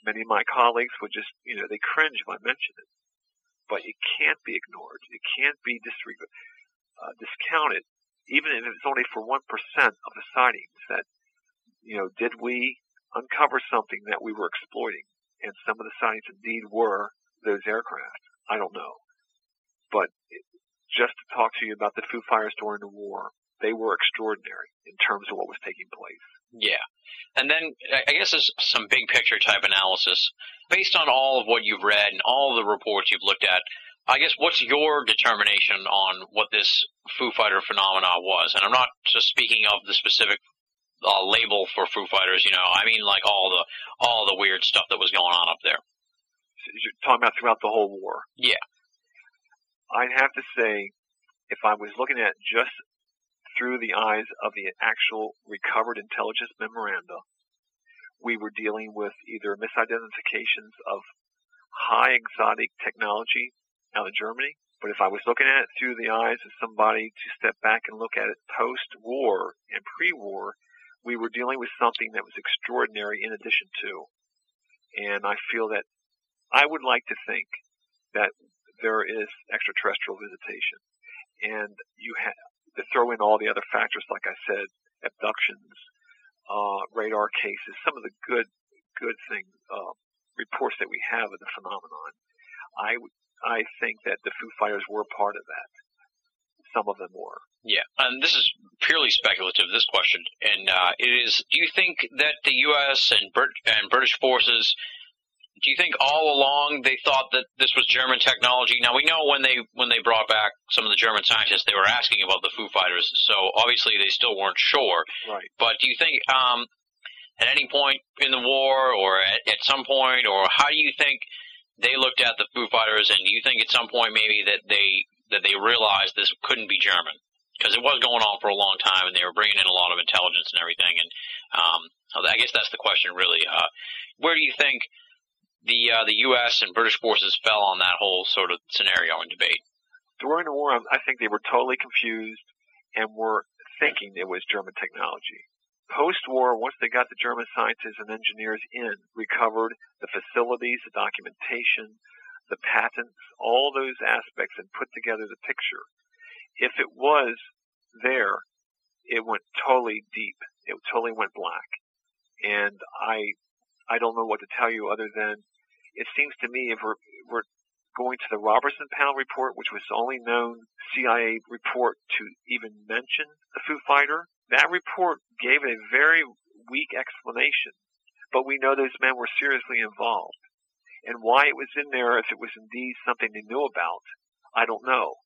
many of my colleagues would just, you know, they cringe when I mention it. But it can't be ignored. It can't be disregarded, uh, discounted, even if it's only for 1% of the sightings that, you know, did we uncover something that we were exploiting? And some of the sightings indeed were those aircraft. I don't know. But just to talk to you about the Foo Fighters during the war, they were extraordinary in terms of what was taking place. Yeah. And then I guess there's some big picture type analysis based on all of what you've read and all the reports you've looked at. I guess what's your determination on what this Foo Fighter phenomena was? And I'm not just speaking of the specific uh, label for Foo Fighters. You know, I mean like all the all the weird stuff that was going on up there. You're talking about throughout the whole war. Yeah. I'd have to say, if I was looking at just through the eyes of the actual recovered intelligence memoranda, we were dealing with either misidentifications of high exotic technology out of Germany, but if I was looking at it through the eyes of somebody to step back and look at it post-war and pre-war, we were dealing with something that was extraordinary in addition to. And I feel that I would like to think that there is extraterrestrial visitation. And you have to throw in all the other factors, like I said, abductions, uh, radar cases, some of the good, good thing, uh, reports that we have of the phenomenon. I, I think that the Foo Fighters were part of that. Some of them were. Yeah, and this is purely speculative. This question, and uh, it is: Do you think that the U.S. and Brit- and British forces do you think all along they thought that this was German technology? Now we know when they when they brought back some of the German scientists, they were asking about the Foo Fighters, so obviously they still weren't sure. Right. But do you think um, at any point in the war, or at, at some point, or how do you think they looked at the Foo Fighters, and you think at some point maybe that they that they realized this couldn't be German? Because it was going on for a long time, and they were bringing in a lot of intelligence and everything. And um, I guess that's the question, really. Uh, where do you think the uh, the U.S. and British forces fell on that whole sort of scenario and debate? During the war, I think they were totally confused and were thinking it was German technology. Post-war, once they got the German scientists and engineers in, recovered the facilities, the documentation, the patents, all those aspects, and put together the picture. If it was there, it went totally deep. It totally went black. And I, I don't know what to tell you other than it seems to me if we're, we're going to the Robertson panel report, which was the only known CIA report to even mention the Foo Fighter, that report gave a very weak explanation. But we know those men were seriously involved. And why it was in there, if it was indeed something they knew about, I don't know.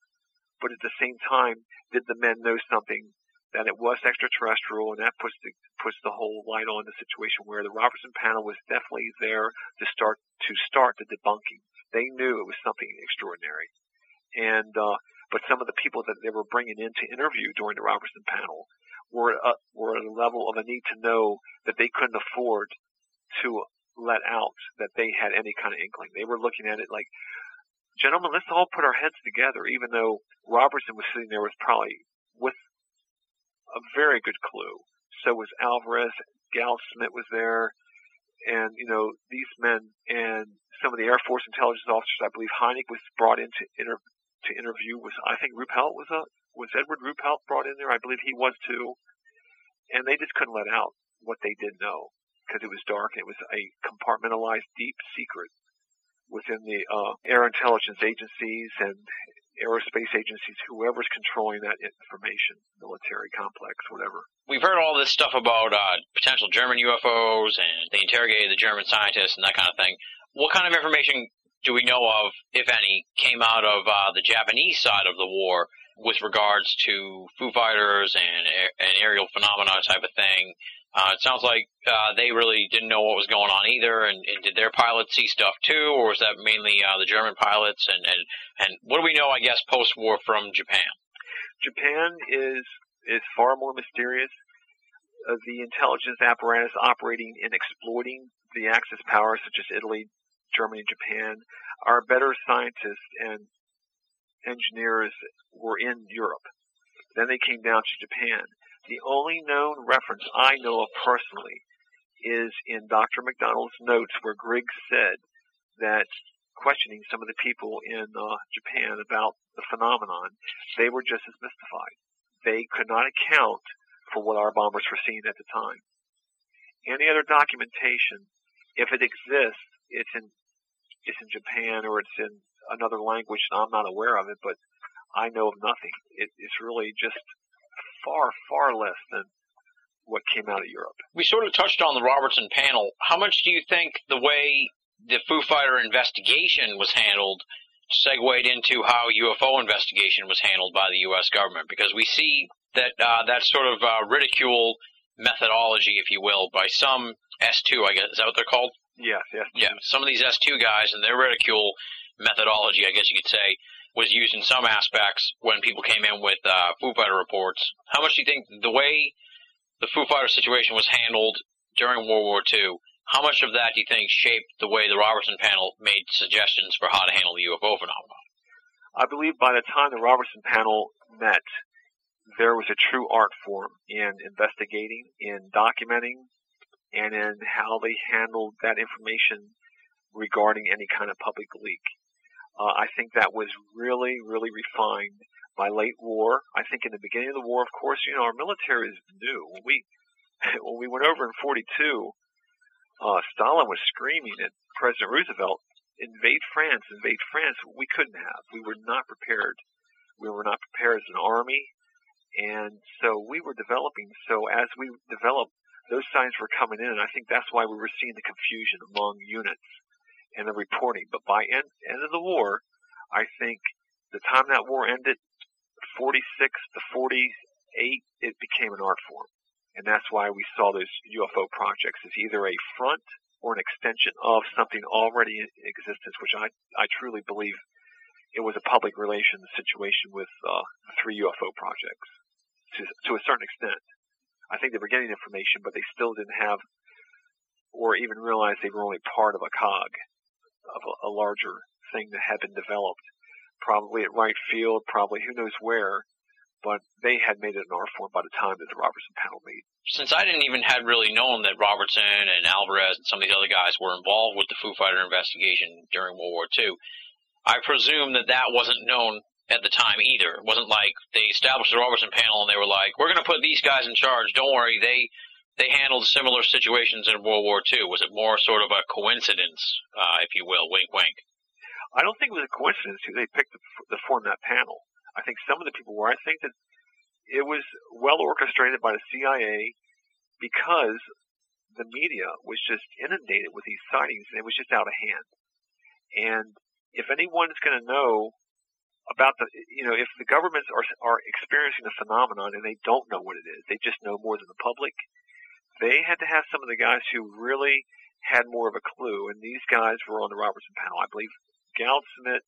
But at the same time, did the men know something that it was extraterrestrial, and that puts the puts the whole light on the situation where the Robertson panel was definitely there to start to start the debunking. They knew it was something extraordinary, and uh, but some of the people that they were bringing in to interview during the Robertson panel were uh, were at a level of a need to know that they couldn't afford to let out that they had any kind of inkling. They were looking at it like, gentlemen, let's all put our heads together. Even though Robertson was sitting there with probably with a very good clue. So was Alvarez. Gal Smith was there. And, you know, these men and some of the Air Force intelligence officers, I believe Hynek was brought in to, inter- to interview was, I think Ruppelt was a, was Edward Ruppelt brought in there? I believe he was too. And they just couldn't let out what they did know because it was dark and it was a compartmentalized deep secret within the uh, air intelligence agencies and aerospace agencies, whoever's controlling that information, military complex, whatever. We've heard all this stuff about uh, potential German UFOs, and they interrogated the German scientists and that kind of thing. What kind of information do we know of, if any, came out of uh, the Japanese side of the war with regards to Foo Fighters and, and aerial phenomena type of thing? Uh, it sounds like uh, they really didn't know what was going on either. And, and did their pilots see stuff too, or was that mainly uh, the German pilots? And, and and what do we know, I guess, post-war from Japan? Japan is is far more mysterious. Uh, the intelligence apparatus operating and exploiting the Axis powers such as Italy, Germany, Japan, are better scientists and engineers were in Europe. Then they came down to Japan. The only known reference I know of personally is in Dr. McDonald's notes where Griggs said that questioning some of the people in uh, Japan about the phenomenon, they were just as mystified. They could not account for what our bombers were seeing at the time. Any other documentation, if it exists, it's in it's in Japan or it's in another language, and I'm not aware of it, but I know of nothing. It, it's really just far, far less than what came out of Europe. We sort of touched on the Robertson panel. How much do you think the way the Foo Fighter investigation was handled segued into how UFO investigation was handled by the U.S. government? Because we see that uh, that sort of uh, ridicule methodology, if you will, by some S2, I guess, is that what they're called? Yes, yes. Yeah, some of these S2 guys and their ridicule methodology, I guess you could say, was used in some aspects when people came in with uh, Foo Fighter reports. How much do you think the way the Foo Fighter situation was handled during World War II, how much of that do you think shaped the way the Robertson panel made suggestions for how to handle the UFO phenomenon? I believe by the time the Robertson panel met, there was a true art form in investigating, in documenting, and in how they handled that information regarding any kind of public leak. Uh, I think that was really, really refined by late war. I think in the beginning of the war, of course, you know, our military is new. When we when we went over in 42, uh, Stalin was screaming at President Roosevelt, invade France, invade France. We couldn't have. We were not prepared. We were not prepared as an army. And so we were developing. So as we developed, those signs were coming in. And I think that's why we were seeing the confusion among units and the reporting. But by end, end of the war, I think the time that war ended, 46 to 48, it became an art form. And that's why we saw those UFO projects as either a front or an extension of something already in existence, which I, I truly believe it was a public relations situation with uh, three UFO projects to, to a certain extent. I think they were getting information, but they still didn't have or even realize they were only part of a cog of a, a larger thing that had been developed probably at Wright Field, probably who knows where, but they had made it an art form by the time that the Robertson panel made. Since I didn't even had really known that Robertson and Alvarez and some of the other guys were involved with the Foo Fighter investigation during World War II, I presume that that wasn't known at the time either. It wasn't like they established the Robertson panel and they were like, "We're going to put these guys in charge. Don't worry, they they handled similar situations in World War II." Was it more sort of a coincidence, uh, if you will? Wink, wink. I don't think it was a coincidence who they picked to, to form that panel. I think some of the people were. I think that it was well orchestrated by the CIA because the media was just inundated with these sightings and it was just out of hand. And if anyone's going to know about the, you know, if the governments are are experiencing a phenomenon and they don't know what it is, they just know more than the public. They had to have some of the guys who really had more of a clue, and these guys were on the Robertson panel. I believe Goudsmit,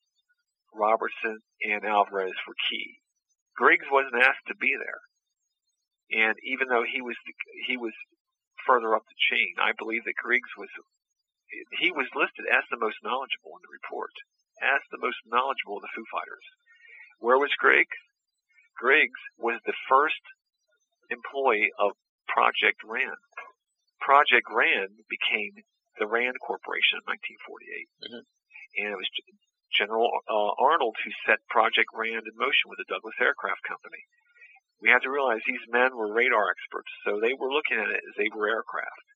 Robertson, and Alvarez were key. Griggs wasn't asked to be there, and even though he was he was further up the chain, I believe that Griggs was he was listed as the most knowledgeable in the report, as the most knowledgeable of the Foo Fighters. Where was Griggs? Griggs was the first employee of Project Rand. Project Rand became the Rand Corporation in 1948. Mm-hmm and it was General uh, Arnold who set Project Rand in motion with the Douglas Aircraft Company. We have to realize these men were radar experts, so they were looking at it as they were aircraft.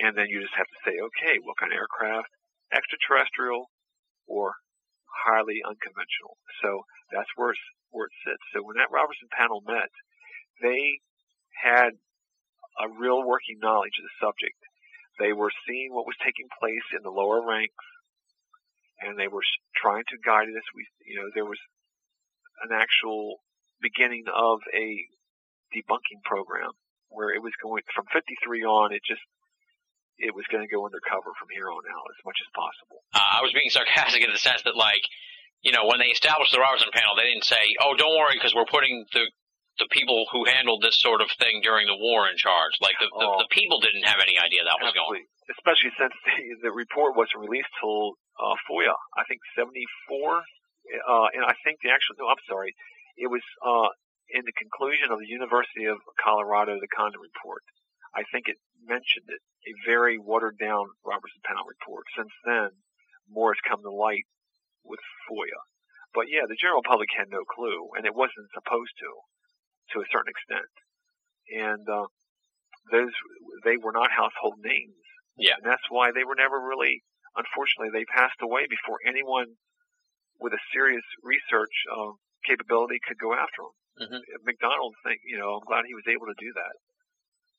And then you just have to say, okay, what kind of aircraft? Extraterrestrial or highly unconventional. So that's where, where it sits. So when that Robertson panel met, they had a real working knowledge of the subject. They were seeing what was taking place in the lower ranks and they were trying to guide us. We, you know, there was an actual beginning of a debunking program where it was going from 53 on. It just it was going to go undercover from here on out as much as possible. Uh, I was being sarcastic in the sense that, like, you know, when they established the Robertson panel, they didn't say, "Oh, don't worry, because we're putting the the people who handled this sort of thing during the war in charge." Like the the, oh, the people didn't have any idea that was going. Especially since the, the report wasn't released till uh, FOIA, I think 74, uh, and I think the actual, no, I'm sorry, it was, uh, in the conclusion of the University of Colorado, the Condon report. I think it mentioned it, a very watered down Robertson panel report. Since then, more has come to light with FOIA. But yeah, the general public had no clue, and it wasn't supposed to, to a certain extent. And, uh, those, they were not household names. Yeah. And that's why they were never really unfortunately, they passed away before anyone with a serious research uh, capability could go after them. Mm-hmm. McDonald, think, you know, I'm glad he was able to do that.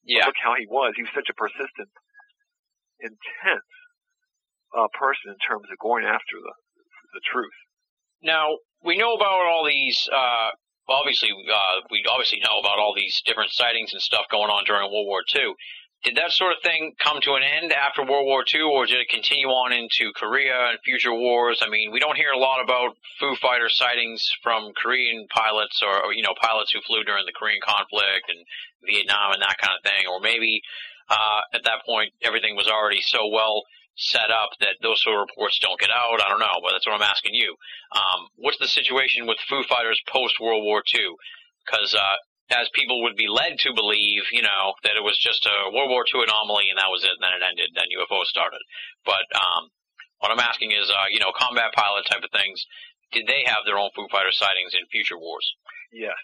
Yeah. But look how he was. He was such a persistent, intense uh, person in terms of going after the the truth. Now we know about all these. Uh, obviously, uh, we obviously know about all these different sightings and stuff going on during World War II. Did that sort of thing come to an end after World War II, or did it continue on into Korea and future wars? I mean, we don't hear a lot about Foo Fighter sightings from Korean pilots or, you know, pilots who flew during the Korean conflict and Vietnam and that kind of thing. Or maybe uh, at that point everything was already so well set up that those sort of reports don't get out. I don't know, but that's what I'm asking you. Um, what's the situation with Foo Fighters post World War II? Because uh, as people would be led to believe, you know, that it was just a World War II anomaly and that was it, and then it ended, then UFO started. But um, what I'm asking is, uh, you know, combat pilot type of things. Did they have their own Foo Fighter sightings in future wars? Yes,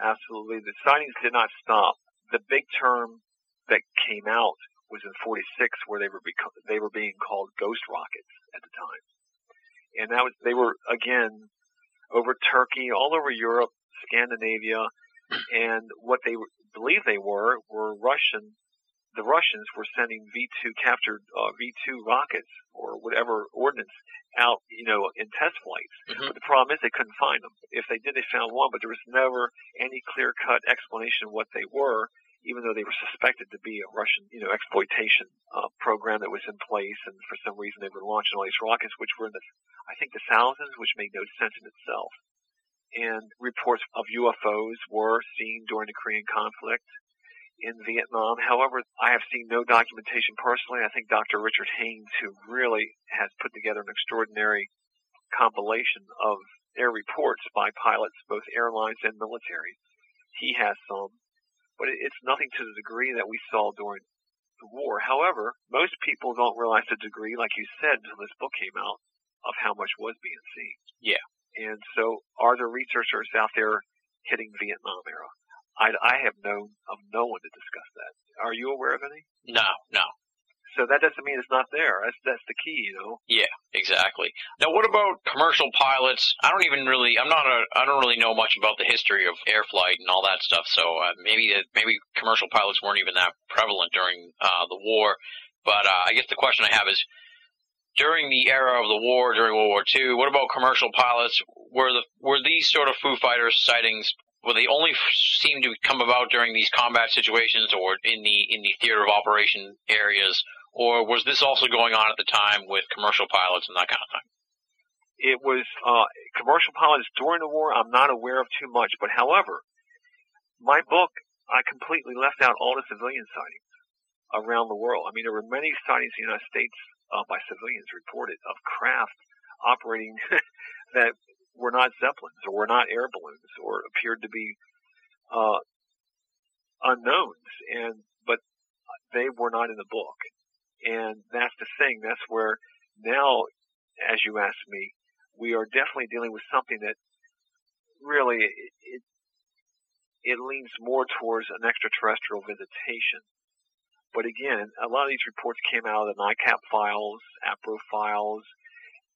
absolutely. The sightings did not stop. The big term that came out was in 46 where they were beco- they were being called ghost rockets at the time. And that was they were again over Turkey, all over Europe, Scandinavia, and what they believed they were were Russian the Russians were sending V2 captured uh, V2 rockets or whatever ordnance out, you know, in test flights. Mm-hmm. But the problem is they couldn't find them. If they did, they found one, but there was never any clear-cut explanation of what they were, even though they were suspected to be a Russian, you know, exploitation uh, program that was in place. And for some reason, they were launching all these rockets, which were in the, I think, the thousands, which made no sense in itself. And reports of UFOs were seen during the Korean conflict in Vietnam. However, I have seen no documentation personally. I think Dr. Richard Haines, who really has put together an extraordinary compilation of air reports by pilots, both airlines and military, he has some, but it's nothing to the degree that we saw during the war. However, most people don't realize the degree, like you said, until this book came out, of how much was being seen. Yeah. And so, are there researchers out there hitting Vietnam era? I, I have known of no one to discuss that. Are you aware of any? No, no. So that doesn't mean it's not there. That's that's the key, you know. Yeah, exactly. Now, what about commercial pilots? I don't even really, I'm not a, I don't really know much about the history of air flight and all that stuff. So uh, maybe that, maybe commercial pilots weren't even that prevalent during uh, the war. But uh, I guess the question I have is, during the era of the war, during World War II, what about commercial pilots? Were the were these sort of Foo Fighters sightings will they only seem to come about during these combat situations or in the in the theater of operation areas, or was this also going on at the time with commercial pilots and that kind of thing? It was uh, commercial pilots during the war. I'm not aware of too much, but however, my book I completely left out all the civilian sightings around the world. I mean, there were many sightings in the United States uh, by civilians reported of craft operating that were not zeppelins or were not air balloons or appeared to be uh, unknowns, and but they were not in the book. And that's the thing. That's where now, as you asked me, we are definitely dealing with something that really it, it, it leans more towards an extraterrestrial visitation. But again, a lot of these reports came out of the NICAP files, APRO files,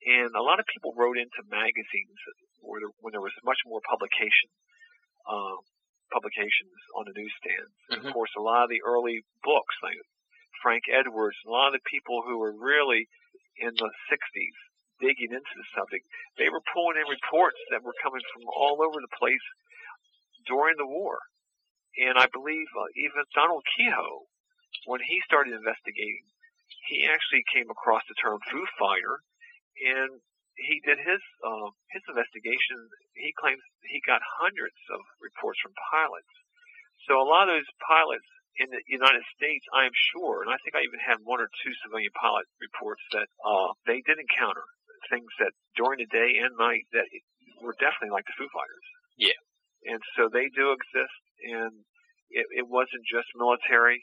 and a lot of people wrote into magazines where there, when there was much more publication, uh, publications on the newsstands. And Mhm. of course, a lot of the early books, like Frank Edwards, a lot of the people who were really in the 60s digging into the subject, they were pulling in reports that were coming from all over the place during the war. And I believe uh, even Donald Keyhoe, when he started investigating, he actually came across the term Foo Fighter, and he did his uh, his investigation. He claims he got hundreds of reports from pilots. So a lot of those pilots in the United States, I am sure, and I think I even had one or two civilian pilot reports that uh, they did encounter things that during the day and night that were definitely like the Foo Fighters. Yeah. And so they do exist, and it, it wasn't just military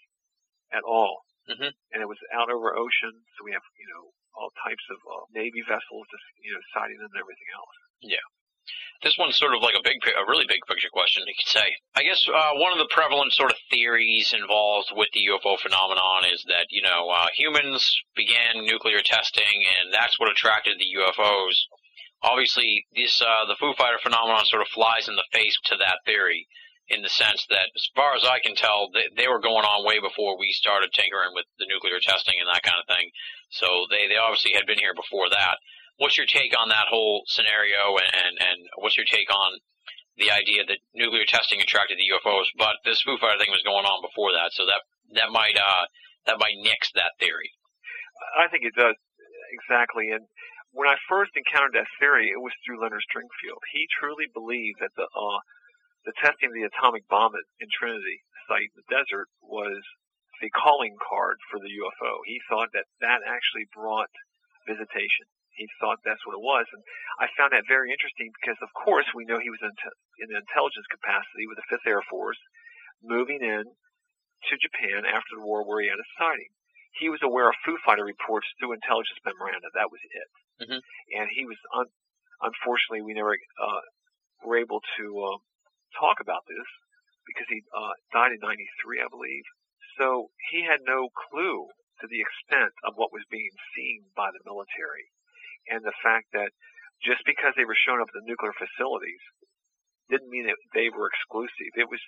at all. Mhm. And it was out over ocean, so we have you know all types of uh, Navy vessels, just you know, sighting them and everything else. This one's sort of like a big, a really big picture question, you could say. I guess uh, one of the prevalent sort of theories involved with the UFO phenomenon is that you know uh, humans began nuclear testing, and that's what attracted the UFOs. Obviously, this uh, the Foo Fighter phenomenon sort of flies in the face to that theory, in the sense that, as far as I can tell, they, they were going on way before we started tinkering with the nuclear testing and that kind of thing. So they they obviously had been here before that what's your take on that whole scenario and, and, what's your take on the idea that nuclear testing attracted the UFOs, but this Foo Fighter thing was going on before that, so that that might uh that might nix that theory. I think it does exactly. And when I first encountered that theory, it was through Leonard Stringfield. He truly believed that the uh, the testing of the atomic bomb at, in Trinity site in the desert was the calling card for the UFO. He thought that that actually brought visitation. He thought that's what it was, and I found that very interesting because, of course, we know he was in, in an intelligence capacity with the Fifth Air Force, moving in to Japan after the war where he had a sighting. he was aware of Foo Fighter reports through intelligence memoranda. That was it. Mhm. And he was un- unfortunately we never uh, were able to uh, talk about this because he uh, died in '93, I believe. So he had no clue to the extent of what was being seen by the military, and the fact that just because they were showing up at the nuclear facilities didn't mean that they were exclusive. It was,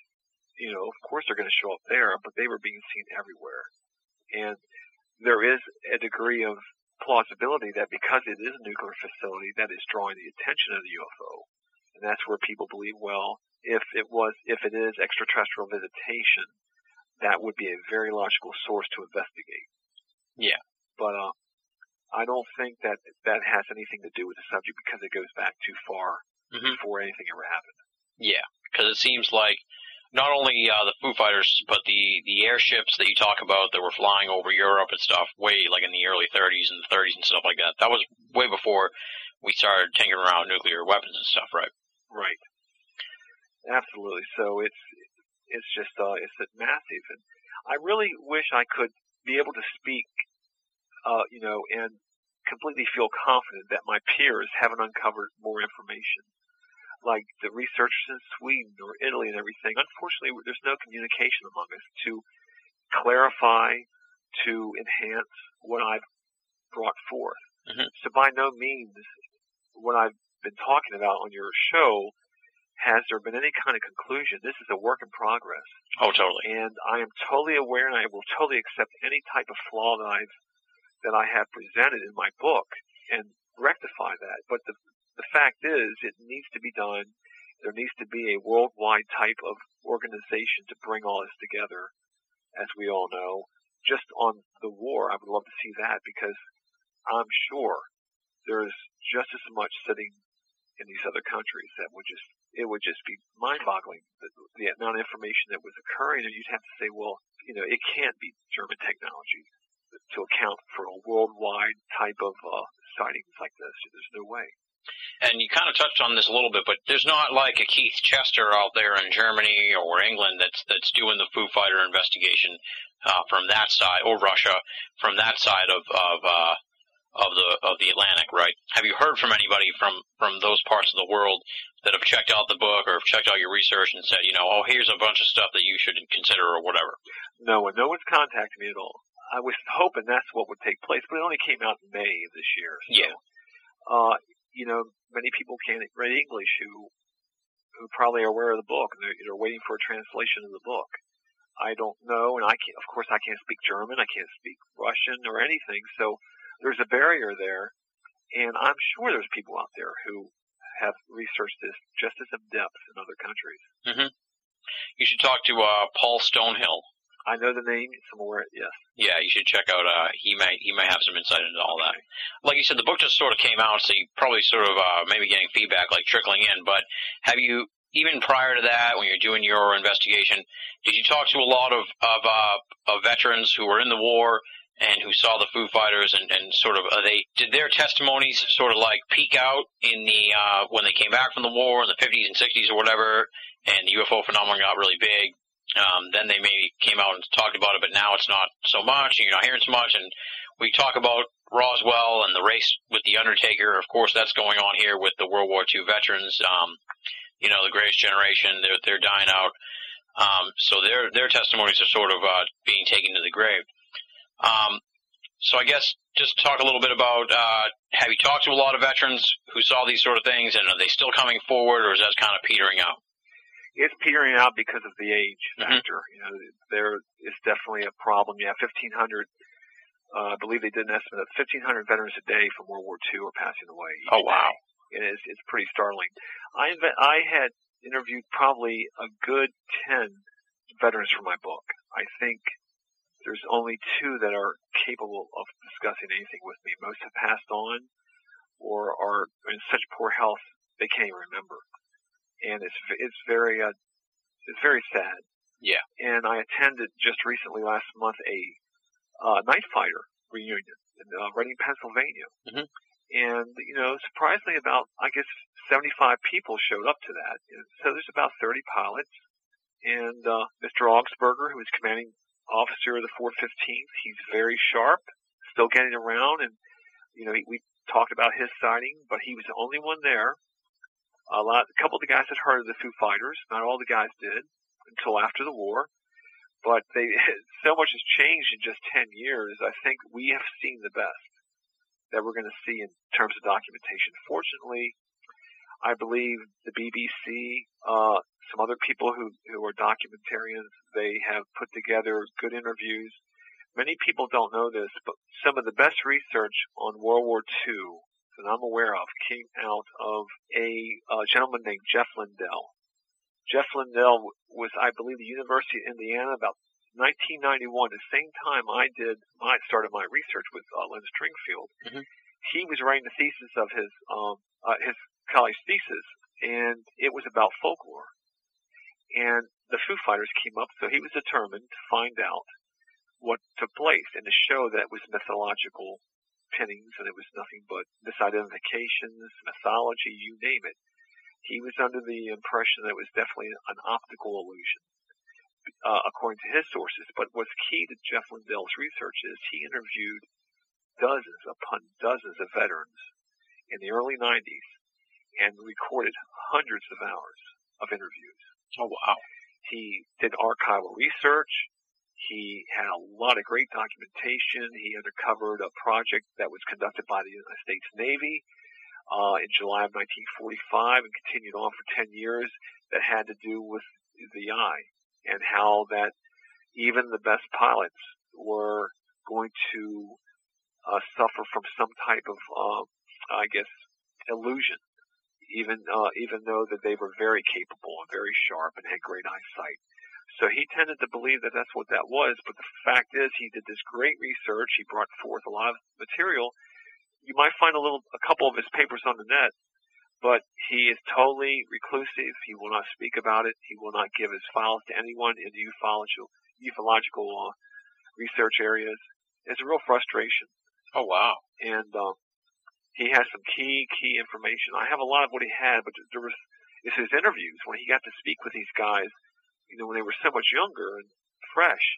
you know, of course they're going to show up there, but they were being seen everywhere. And there is a degree of plausibility that because it is a nuclear facility, that is drawing the attention of the UFO. And that's where people believe, well, if it was, if it is extraterrestrial visitation, that would be a very logical source to investigate. Yeah. But, uh, I don't think that that has anything to do with the subject because it goes back too far Mhm. before anything ever happened. Yeah, because it seems like not only uh, the Foo Fighters, but the the airships that you talk about that were flying over Europe and stuff, way like in the early 30s and the 30s and stuff like that. That was way before we started tinkering around nuclear weapons and stuff, right? Right. Absolutely. So it's it's just uh it's massive and I really wish I could be able to speak uh you know and completely feel confident that my peers haven't uncovered more information like the researchers in Sweden or Italy and everything unfortunately there's no communication among us to clarify to enhance what I've brought forth Mhm. so by no means what I've been talking about on your show has there been any kind of conclusion? This is a work in progress, Oh, totally. and I am totally aware, and I will totally accept any type of flaw that I've that I have presented in my book and rectify that. But the the fact is, it needs to be done. There needs to be a worldwide type of organization to bring all this together, as we all know. Just on the war, I would love to see that because I'm sure there's just as much sitting in these other countries that would just it would just be mind-boggling the, the amount of information that was occurring, and you'd have to say, well, you know, it can't be German technology to account for a worldwide type of uh, sightings like this. There's no way. And you kind of touched on this a little bit, but there's not like a Keith Chester out there in Germany or England that's that's doing the Foo Fighter investigation uh, from that side, or Russia from that side of of uh, of the of the Atlantic, right? Have you heard from anybody from from those parts of the world that have checked out the book or have checked out your research and said, you know, oh, here's a bunch of stuff that you should consider or whatever? No one, no one's contacted me at all. I was hoping that's what would take place, but it only came out in May this year. So, Yeah. Uh, you know, many people can't read English who who probably are aware of the book and they're, they're waiting for a translation of the book. I don't know, and I can't. Of course, I can't speak German. I can't speak Russian or anything. So there's a barrier there, and I'm sure there's people out there who have researched this just as in depth in other countries. You should talk to uh, Paul Stonehill. I know the name. I'm aware. Yes. Yeah, you should check out. Uh, he might he might have some insight into all that. Like you said, the book just sort of came out, so you probably sort of uh, maybe getting feedback like trickling in. But have you even prior to that, when you're doing your investigation, did you talk to a lot of of, uh, of veterans who were in the war and who saw the Foo Fighters and, and sort of they did their testimonies sort of like peak out in the uh, when they came back from the war in the 50s and 60s or whatever, and the UFO phenomenon got really big. Um, then they maybe came out and talked about it, but now it's not so much, and you're not hearing so much. And we talk about Roswell and the race with the Undertaker. Of course, that's going on here with the World War II veterans. Um, you know, the greatest generation, they're, they're dying out. Um, so their, their testimonies are sort of, uh, being taken to the grave. Um, so I guess just talk a little bit about, uh, have you talked to a lot of veterans who saw these sort of things and are they still coming forward or is that kind of petering out? It's petering out because of the age Mhm. factor. You know, there is definitely a problem. Yeah, 1,500. Uh, I believe they did an estimate of 1,500 veterans a day from World War II are passing away. Oh, wow. day. And it's, it's pretty startling. I inve- I had interviewed probably a good 10 veterans for my book. I think there's only two that are capable of discussing anything with me. Most have passed on or are in such poor health they can't even remember. And it's it's very uh, it's very sad. Yeah. And I attended just recently last month a uh, night fighter reunion in uh, Reading, Pennsylvania. Mhm. And you know, surprisingly, about I guess 75 people showed up to that. And so there's about 30 pilots, and uh, Mr. Augsburger, who was commanding officer of the 415th. He's very sharp, still getting around, and you know, he, we talked about his sighting, but he was the only one there. A lot, a couple of the guys had heard of the Foo Fighters. Not all the guys did until after the war. But they, so much has changed in just 10 years. I think we have seen the best that we're going to see in terms of documentation. Fortunately, I believe the BBC, uh, some other people who, who are documentarians, they have put together good interviews. Many people don't know this, but some of the best research on World War II that I'm aware of came out of a uh, gentleman named Jeff Lindell. Jeff Lindell was, I believe, the University of Indiana about 1991, the same time I did, I started my research with uh, Len Stringfield. Mhm. He was writing the thesis of his, um, uh, his college thesis, and it was about folklore. And the Foo Fighters came up, so he was determined to find out what took place and to show that it was mythological pinnings and it was nothing but misidentifications, mythology, you name it. He was under the impression that it was definitely an optical illusion, uh, according to his sources. But what's key to Jeff Lindell's research is he interviewed dozens upon dozens of veterans in the early 90s and recorded hundreds of hours of interviews. Oh wow. He did archival research. He had a lot of great documentation. He uncovered a project that was conducted by the United States Navy uh, in July of 1945 and continued on for 10 years that had to do with the eye and how that even the best pilots were going to uh, suffer from some type of, uh, I guess, illusion, even uh, even though that they were very capable and very sharp and had great eyesight. So he tended to believe that that's what that was, but the fact is he did this great research. He brought forth a lot of material. You might find a little, a couple of his papers on the net, but he is totally reclusive. He will not speak about it. He will not give his files to anyone in the ufological, ufological uh, research areas. It's a real frustration. Oh wow. And um, he has some key, key information. I have a lot of what he had, but there was, it's his interviews when he got to speak with these guys you know, when they were so much younger and fresh.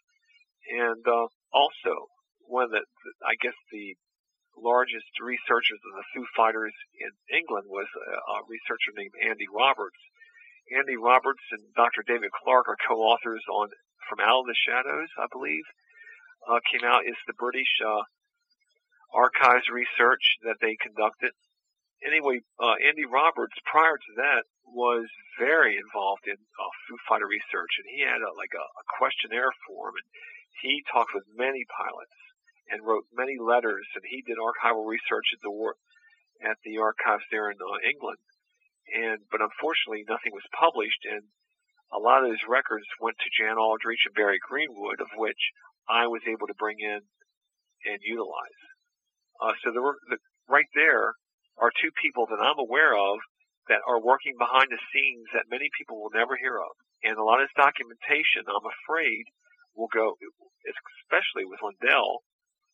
And uh, also, one of the, the, I guess the largest researchers of the Foo Fighters in England was a, a researcher named Andy Roberts. Andy Roberts and Dr. David Clarke are co-authors on From Out of the Shadows, I believe. Uh, came out is the British uh, archives research that they conducted. Anyway, uh, Andy Roberts, prior to that, was very involved in uh, Foo Fighter research, and he had a, like a, a questionnaire form, and he talked with many pilots and wrote many letters, and he did archival research at the war at the archives there in uh, England. And but unfortunately, nothing was published, and a lot of those records went to Jan Aldrich and Barry Greenwood, of which I was able to bring in and utilize. Uh, so there were the, right there are two people that I'm aware of that are working behind the scenes that many people will never hear of. And a lot of this documentation, I'm afraid, will go, especially with Lindell,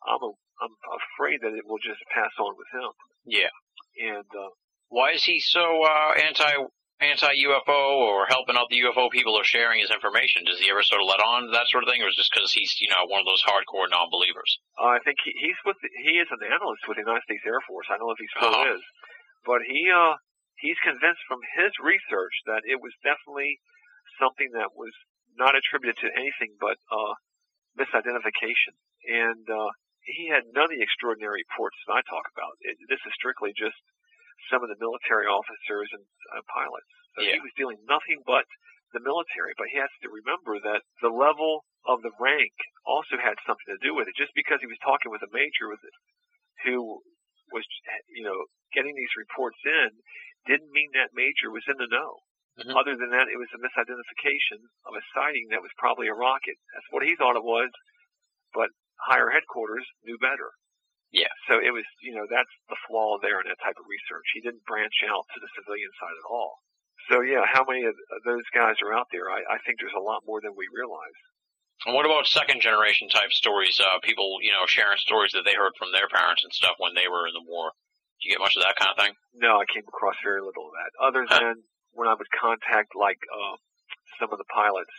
I'm, a, I'm afraid that it will just pass on with him. Yeah. And, uh, Why is he so uh, anti anti UFO or helping out the UFO people or sharing his information? Does he ever sort of let on to that sort of thing, or is it just because he's you know one of those hardcore non-believers? I think he, he's with, he is an analyst with the United States Air Force. I don't know if he still Uh-huh. is, but he, uh, he's convinced from his research that it was definitely something that was not attributed to anything but uh, misidentification. And uh, he had none of the extraordinary reports that I talk about. It, this is strictly just some of the military officers and uh, pilots. So Yeah. he was dealing nothing but the military. But he has to remember that the level of the rank also had something to do with it. Just because he was talking with a major with it, who was, you know, getting these reports in, didn't mean that major was in the know. Mhm. Other than that, it was a misidentification of a sighting that was probably a rocket. That's what he thought it was, but higher headquarters knew better. Yeah. So it was, you know, that's the flaw there in that type of research. He didn't branch out to the civilian side at all. So yeah, how many of those guys are out there? I, I think there's a lot more than we realize. And what about second generation type stories? Uh, people you know sharing stories that they heard from their parents and stuff when they were in the war. Do you get much of that kind of thing? No, I came across very little of that, other Huh. than when I would contact like uh, some of the pilots.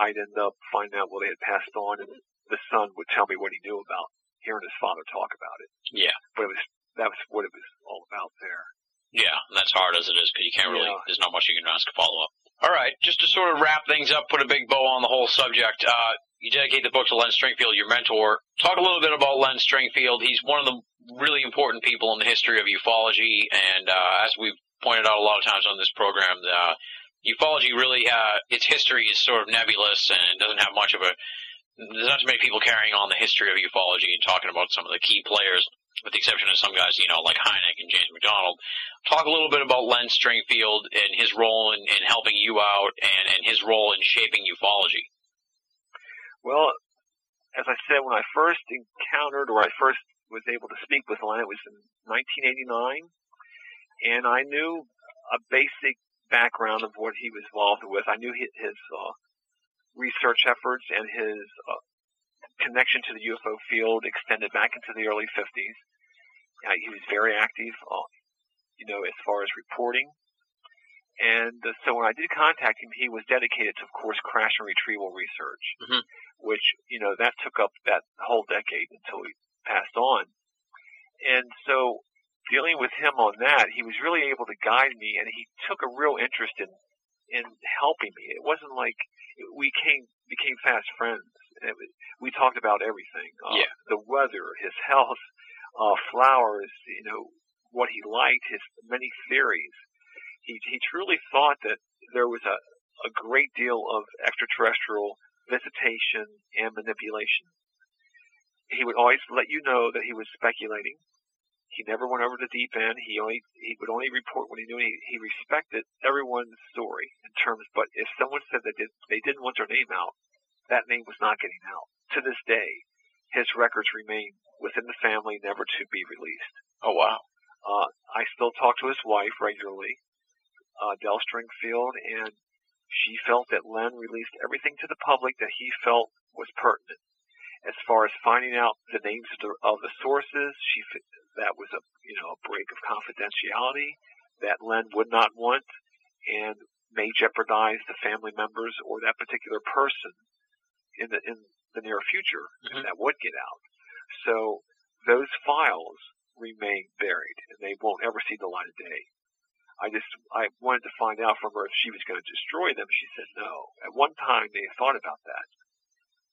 I'd end up finding out well they had passed on, and the son would tell me what he knew about hearing his father talk about it. Yeah. But it was that was what it was all about there. Yeah, that's hard as it is because you can't really. Yeah. There's not much you can ask a follow up. All right, just to sort of wrap things up, put a big bow on the whole subject. Uh, you dedicate the book to Len Stringfield, your mentor. Talk a little bit about Len Stringfield. He's one of the really important people in the history of ufology, and uh, as we've pointed out a lot of times on this program, uh, ufology really uh, its history is sort of nebulous and doesn't have much of a. There's not too many people carrying on the history of ufology and talking about some of the key players with the exception of some guys, you know, like Hynek and James McDonald. Talk a little bit about Len Stringfield and his role in, in helping you out and, and his role in shaping ufology. Well, as I said, when I first encountered or I first was able to speak with Len, it was in 1989, and I knew a basic background of what he was involved with. I knew his, his uh, research efforts and his uh, connection to the UFO field extended back into the early 50s. Uh, he was very active, uh, you know, as far as reporting. And uh, so when I did contact him, he was dedicated to, of course, crash and retrieval research, Mhm. which, you know, that took up that whole decade until he passed on. And so dealing with him on that, he was really able to guide me and he took a real interest in, in helping me. It wasn't like we came, became fast friends. And it we talked about everything. Uh, Yeah. The weather, his health, uh, flowers, you know, what he liked, his many theories. He, he truly thought that there was a, a great deal of extraterrestrial visitation and manipulation. He would always let you know that he was speculating. He never went over the deep end. He only he would only report when he knew he, he respected everyone's story in terms. But if someone said they did they didn't want their name out, that name was not getting out. To this day, his records remain within the family, never to be released. Oh wow. Uh, I still talk to his wife regularly, uh, Del Stringfield, and she felt that Len released everything to the public that he felt was pertinent. As far as finding out the names of the, of the sources, she that was a you know a break of confidentiality that Len would not want and may jeopardize the family members or that particular person in the in the near future Mhm. if that would get out. So those files remain buried and they won't ever see the light of day. I just I wanted to find out from her if she was going to destroy them. She said no. At one time they thought about that,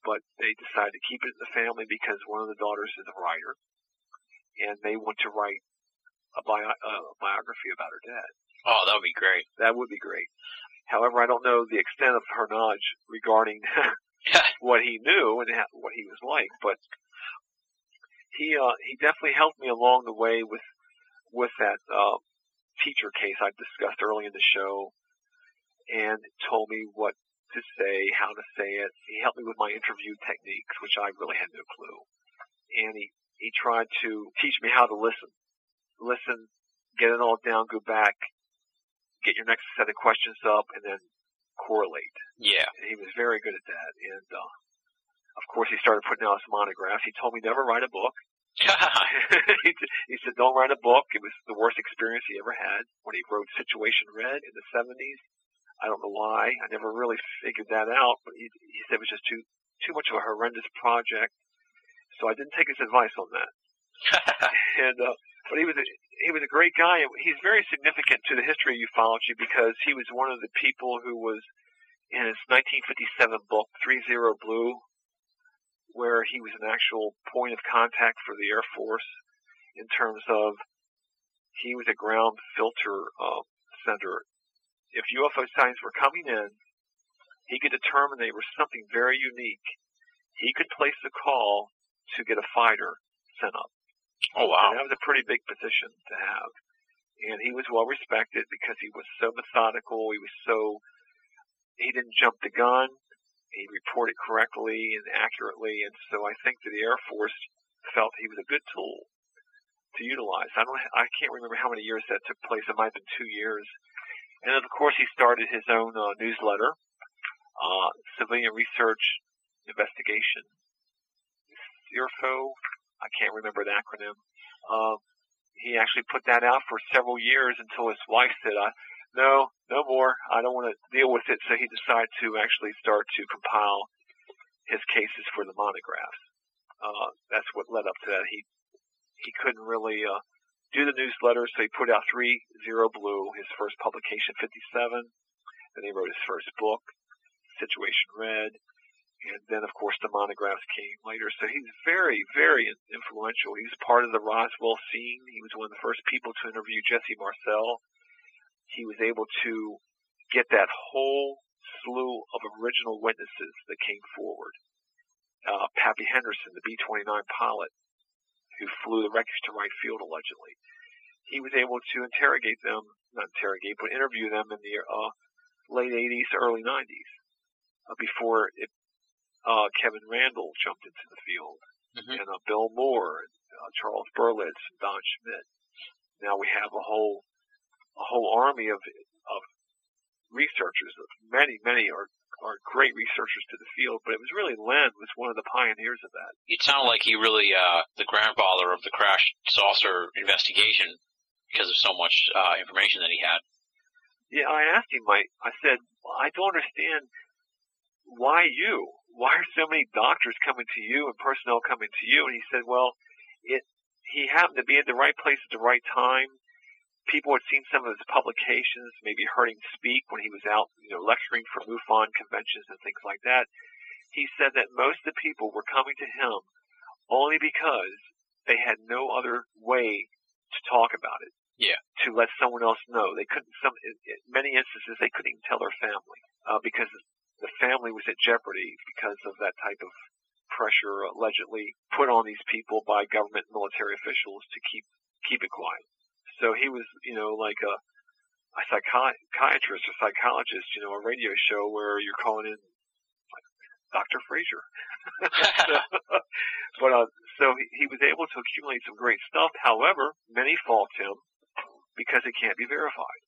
but they decided to keep it in the family because one of the daughters is a writer, and they want to write a, bio, a biography about her dad. Oh, that would be great. That would be great. However, I don't know the extent of her knowledge regarding what he knew and ha- what he was like, but he uh, he definitely helped me along the way with with that uh, teacher case I discussed early in the show, and told me what to say, how to say it. He helped me with my interview techniques, which I really had no clue, and he he tried to teach me how to listen, listen, get it all down, go back, get your next set of questions up, and then correlate. Yeah. And he was very good at that. And uh, of course, he started putting out his monographs. He told me never write a book. he, he said, "Don't write a book." It was the worst experience he ever had when he wrote Situation Red in the '70s. I don't know why. I never really figured that out, but he, he said it was just too too much of a horrendous project. So I didn't take his advice on that. and uh, but he was a, he was a great guy. He's very significant to the history of ufology because he was one of the people who was in his 1957 book Three Zero Blue, where he was an actual point of contact for the Air Force in terms of he was a ground filter uh, center. If UFO sightings were coming in, he could determine they were something very unique. He could place a call to get a fighter sent up. Oh wow. And that was a pretty big position to have. And he was well respected because he was so methodical. He was so, he didn't jump the gun. He reported correctly and accurately. And so I think that the Air Force felt he was a good tool to utilize. I don't, I can't remember how many years that took place. It might have been two years. And of course he started his own uh, newsletter, uh, Civilian Research Investigation. CIRFO, I can't remember the acronym. Um, he actually put that out for several years until his wife said, I, no, no more. I don't want to deal with it. So he decided to actually start to compile his cases for the monographs. Uh, that's what led up to that. He he couldn't really uh, do the newsletter, so he put out Three Zero Blue, his first publication, 57. Then he wrote his first book, Situation Red, and then of course the monographs came later. So he's very, very influential. He was part of the Roswell scene. He was one of the first people to interview Jesse Marcel. He was able to get that whole slew of original witnesses that came forward. Uh, Pappy Henderson, the B-29 pilot, who flew the wreckage to Wright Field allegedly. He was able to interrogate them, not interrogate, but interview them in the uh, late 80s, early 90s, uh, before it, uh, Kevin Randle jumped into the field, Mhm. and uh, Bill Moore, and uh, Charles Berlitz, and Don Schmitt. Now we have a whole a whole army of of researchers. Many, many are are great researchers to the field, but it was really Len was one of the pioneers of that. It sounded like he really, uh, the grandfather of the crash saucer investigation because of so much, uh, information that he had. Yeah, I asked him. I I said, I don't understand why you. Why are so many doctors coming to you and personnel coming to you? And he said, well, it he happened to be at the right place at the right time. People had seen some of his publications, maybe heard him speak when he was out, you know, lecturing for MUFON conventions and things like that. He said that most of the people were coming to him only because they had no other way to talk about it. Yeah. To let someone else know. They couldn't, some, in in many instances, they couldn't even tell their family, uh, because the family was at jeopardy because of that type of pressure allegedly put on these people by government military officials to keep, keep it quiet. So he was, you know, like a, a psychiatrist or psychologist, you know, a radio show where you're calling in like Dr. Frasier. so, but uh, so he, he was able to accumulate some great stuff. However, many fault him because it can't be verified.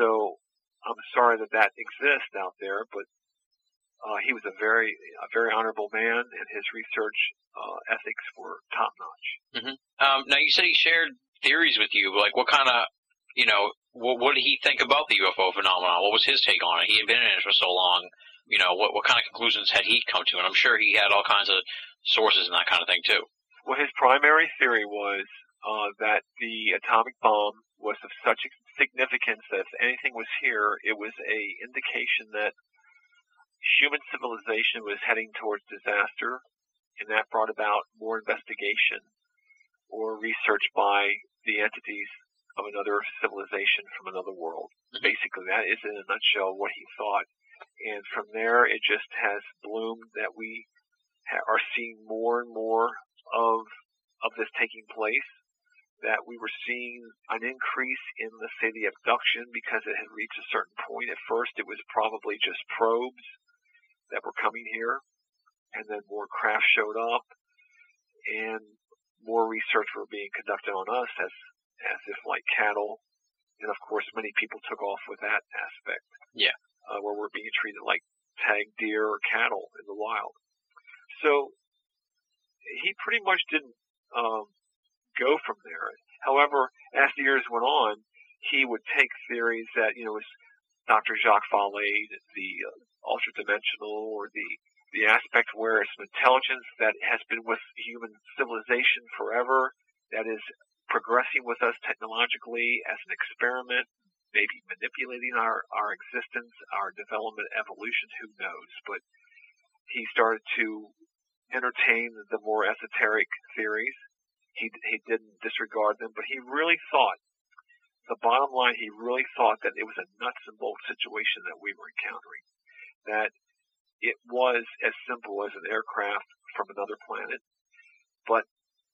So I'm sorry that that exists out there, but uh, he was a very, a very honorable man, and his research uh, ethics were top notch. Um, now you said he shared theories with you. Like, what kind of, you know, what, what did he think about the UFO phenomenon? What was his take on it? He had been in it for so long. You know, what what kind of conclusions had he come to? And I'm sure he had all kinds of sources and that kind of thing too. Well, his primary theory was uh, that the atomic bomb was of such significance that if anything was here, it was a indication that human civilization was heading towards disaster, and that brought about more investigation or research by the entities of another civilization from another world. Mhm. Basically, that is in a nutshell what he thought. And from there, it just has bloomed that we ha- are seeing more and more of of this taking place. That we were seeing an increase in, let's say, the abduction because it had reached a certain point. At first, it was probably just probes that were coming here, and then more craft showed up, and more research were being conducted on us as as if like cattle, and of course, many people took off with that aspect. Yeah. uh, where we're being treated like tag deer or cattle in the wild. So he pretty much didn't um, go from there. However, as the years went on, he would take theories that you know, as Dr. Jacques Vallée, the uh, ultra dimensional, or the the aspect where it's an intelligence that has been with human civilization forever, that is progressing with us technologically as an experiment, maybe manipulating our, our existence, our development, evolution, who knows. But he started to entertain the more esoteric theories. He, he didn't disregard them, but he really thought, the bottom line, he really thought that it was a nuts and bolts situation that we were encountering. That it was as simple as an aircraft from another planet, but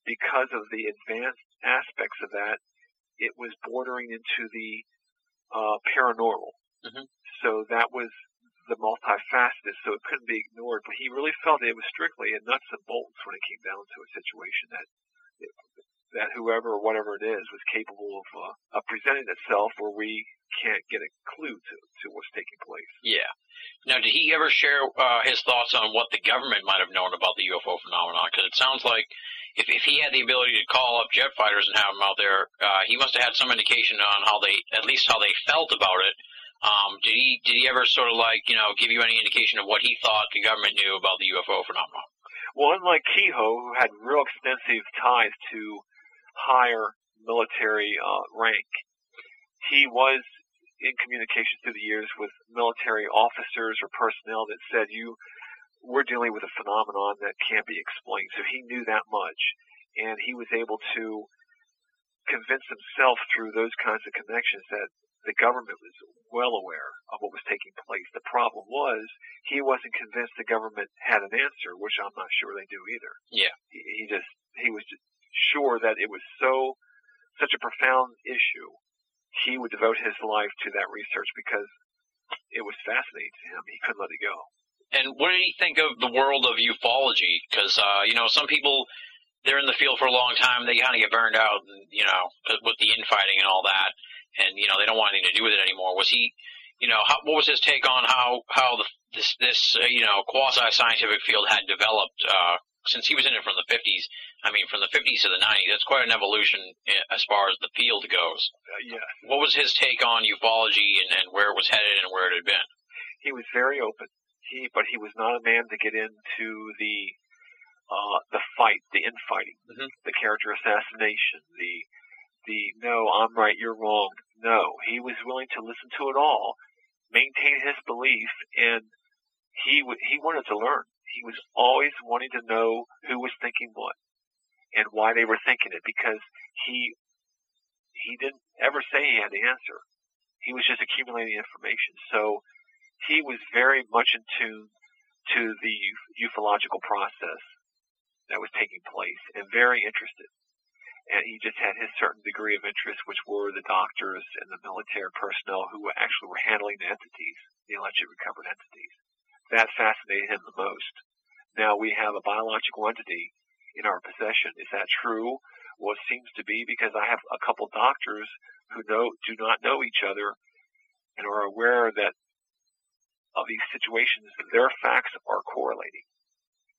because of the advanced aspects of that, it was bordering into the uh, paranormal. Mhm. So that was the multifaceted, so it couldn't be ignored. But he really felt it was strictly a nuts and bolts when it came down to a situation that that whoever or whatever it is was capable of, uh, of presenting itself where we can't get a clue to, to what's taking place. Yeah. Now, did he ever share uh, his thoughts on what the government might have known about the UFO phenomenon? Because it sounds like if, if he had the ability to call up jet fighters and have them out there, uh, he must have had some indication on how they, at least how they felt about it. Um, did he did he ever sort of like you know give you any indication of what he thought the government knew about the UFO phenomenon? Well, unlike Keyhoe, who had real extensive ties to higher military uh, rank. He was in communication through the years with military officers or personnel that said, "You, we're dealing with a phenomenon that can't be explained." So he knew that much, and he was able to convince himself through those kinds of connections that the government was well aware of what was taking place. The problem was he wasn't convinced the government had an answer, which I'm not sure they do either. Yeah, he, he just he was just sure that it was so such a profound issue, he would devote his life to that research because it was fascinating to him. He couldn't let it go. And what did he think of the world of ufology? Because uh, you know, some people they're in the field for a long time, they kind of get burned out, and, you know, with the infighting and all that, and you know, they don't want anything to do with it anymore. Was he, you know, how, what was his take on how how the, this this uh, you know quasi scientific field had developed uh, since he was in it from the 50s, I mean, from the 50s to the 90s, that's quite an evolution eh, as far as the field goes. Uh, yeah. What was his take on ufology and, and where it was headed and where it had been? He was very open. He, but he was not a man to get into the uh, the fight, the infighting, mm-hmm. the character assassination, the the no, I'm right, you're wrong. No, he was willing to listen to it all, maintain his belief, and he w- he wanted to learn he was always wanting to know who was thinking what and why they were thinking it because he he didn't ever say he had the answer. He was just accumulating information. So he was very much in tune to the ufological process that was taking place and very interested. And he just had his certain degree of interest, which were the doctors and the military personnel who actually were handling the entities, the alleged recovered entities that fascinated him the most. Now we have a biological entity in our possession. Is that true? Well, it seems to be because I have a couple doctors who know do not know each other and are aware that of these situations, their facts are correlating.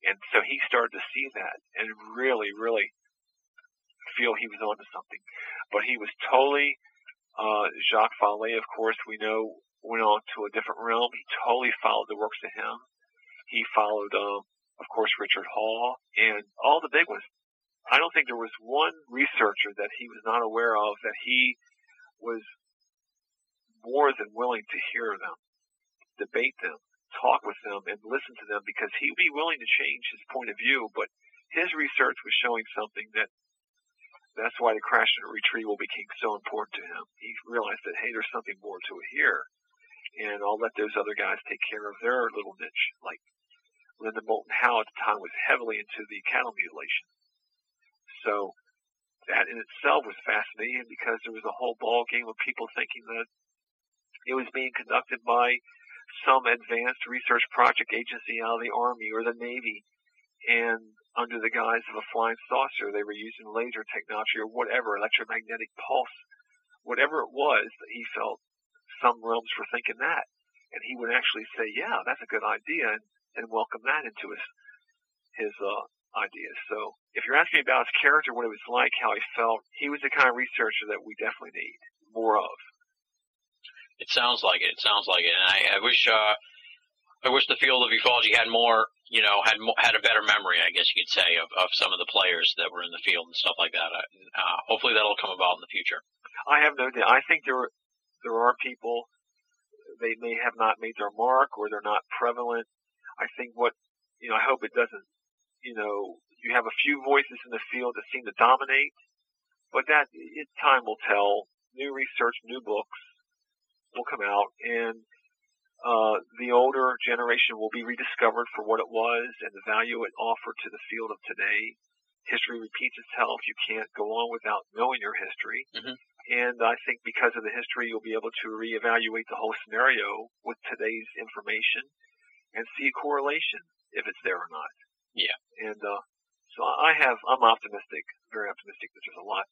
And so he started to see that and really, really feel he was onto something. But he was totally, uh, Jacques Vallée, of course, we know went on to a different realm. He totally followed the works of him. He followed, um, of course, Richard Hall and all the big ones. I don't think there was one researcher that he was not aware of that he was more than willing to hear them, debate them, talk with them, and listen to them because he would be willing to change his point of view. But his research was showing something that that's why the crash and retrieval became so important to him. He realized that, hey, there's something more to it here and I'll let those other guys take care of their little niche. Like Linda Moulton Howe at the time was heavily into the cattle mutilation. So that in itself was fascinating because there was a whole ball game of people thinking that it was being conducted by some advanced research project agency out of the Army or the Navy and under the guise of a flying saucer they were using laser technology or whatever, electromagnetic pulse, whatever it was that he felt some realms for thinking that. And he would actually say, yeah, that's a good idea and, and welcome that into his, his, uh, ideas. So if you're asking about his character, what it was like, how he felt, he was the kind of researcher that we definitely need more of. It sounds like it. It sounds like it. And I, I wish, uh, I wish the field of ufology had more, you know, had had a better memory, I guess you could say, of, of some of the players that were in the field and stuff like that. Uh, hopefully that'll come about in the future. I have no doubt. I think there there are people they may have not made their mark or they're not prevalent. I think what you know, I hope it doesn't. You know, you have a few voices in the field that seem to dominate, but that it, time will tell. New research, new books will come out, and uh, the older generation will be rediscovered for what it was and the value it offered to the field of today. History repeats itself. You can't go on without knowing your history. Mm-hmm. And I think because of the history, you'll be able to reevaluate the whole scenario with today's information and see a correlation if it's there or not. Yeah. And uh, So I have, I'm optimistic, very optimistic that there's a lot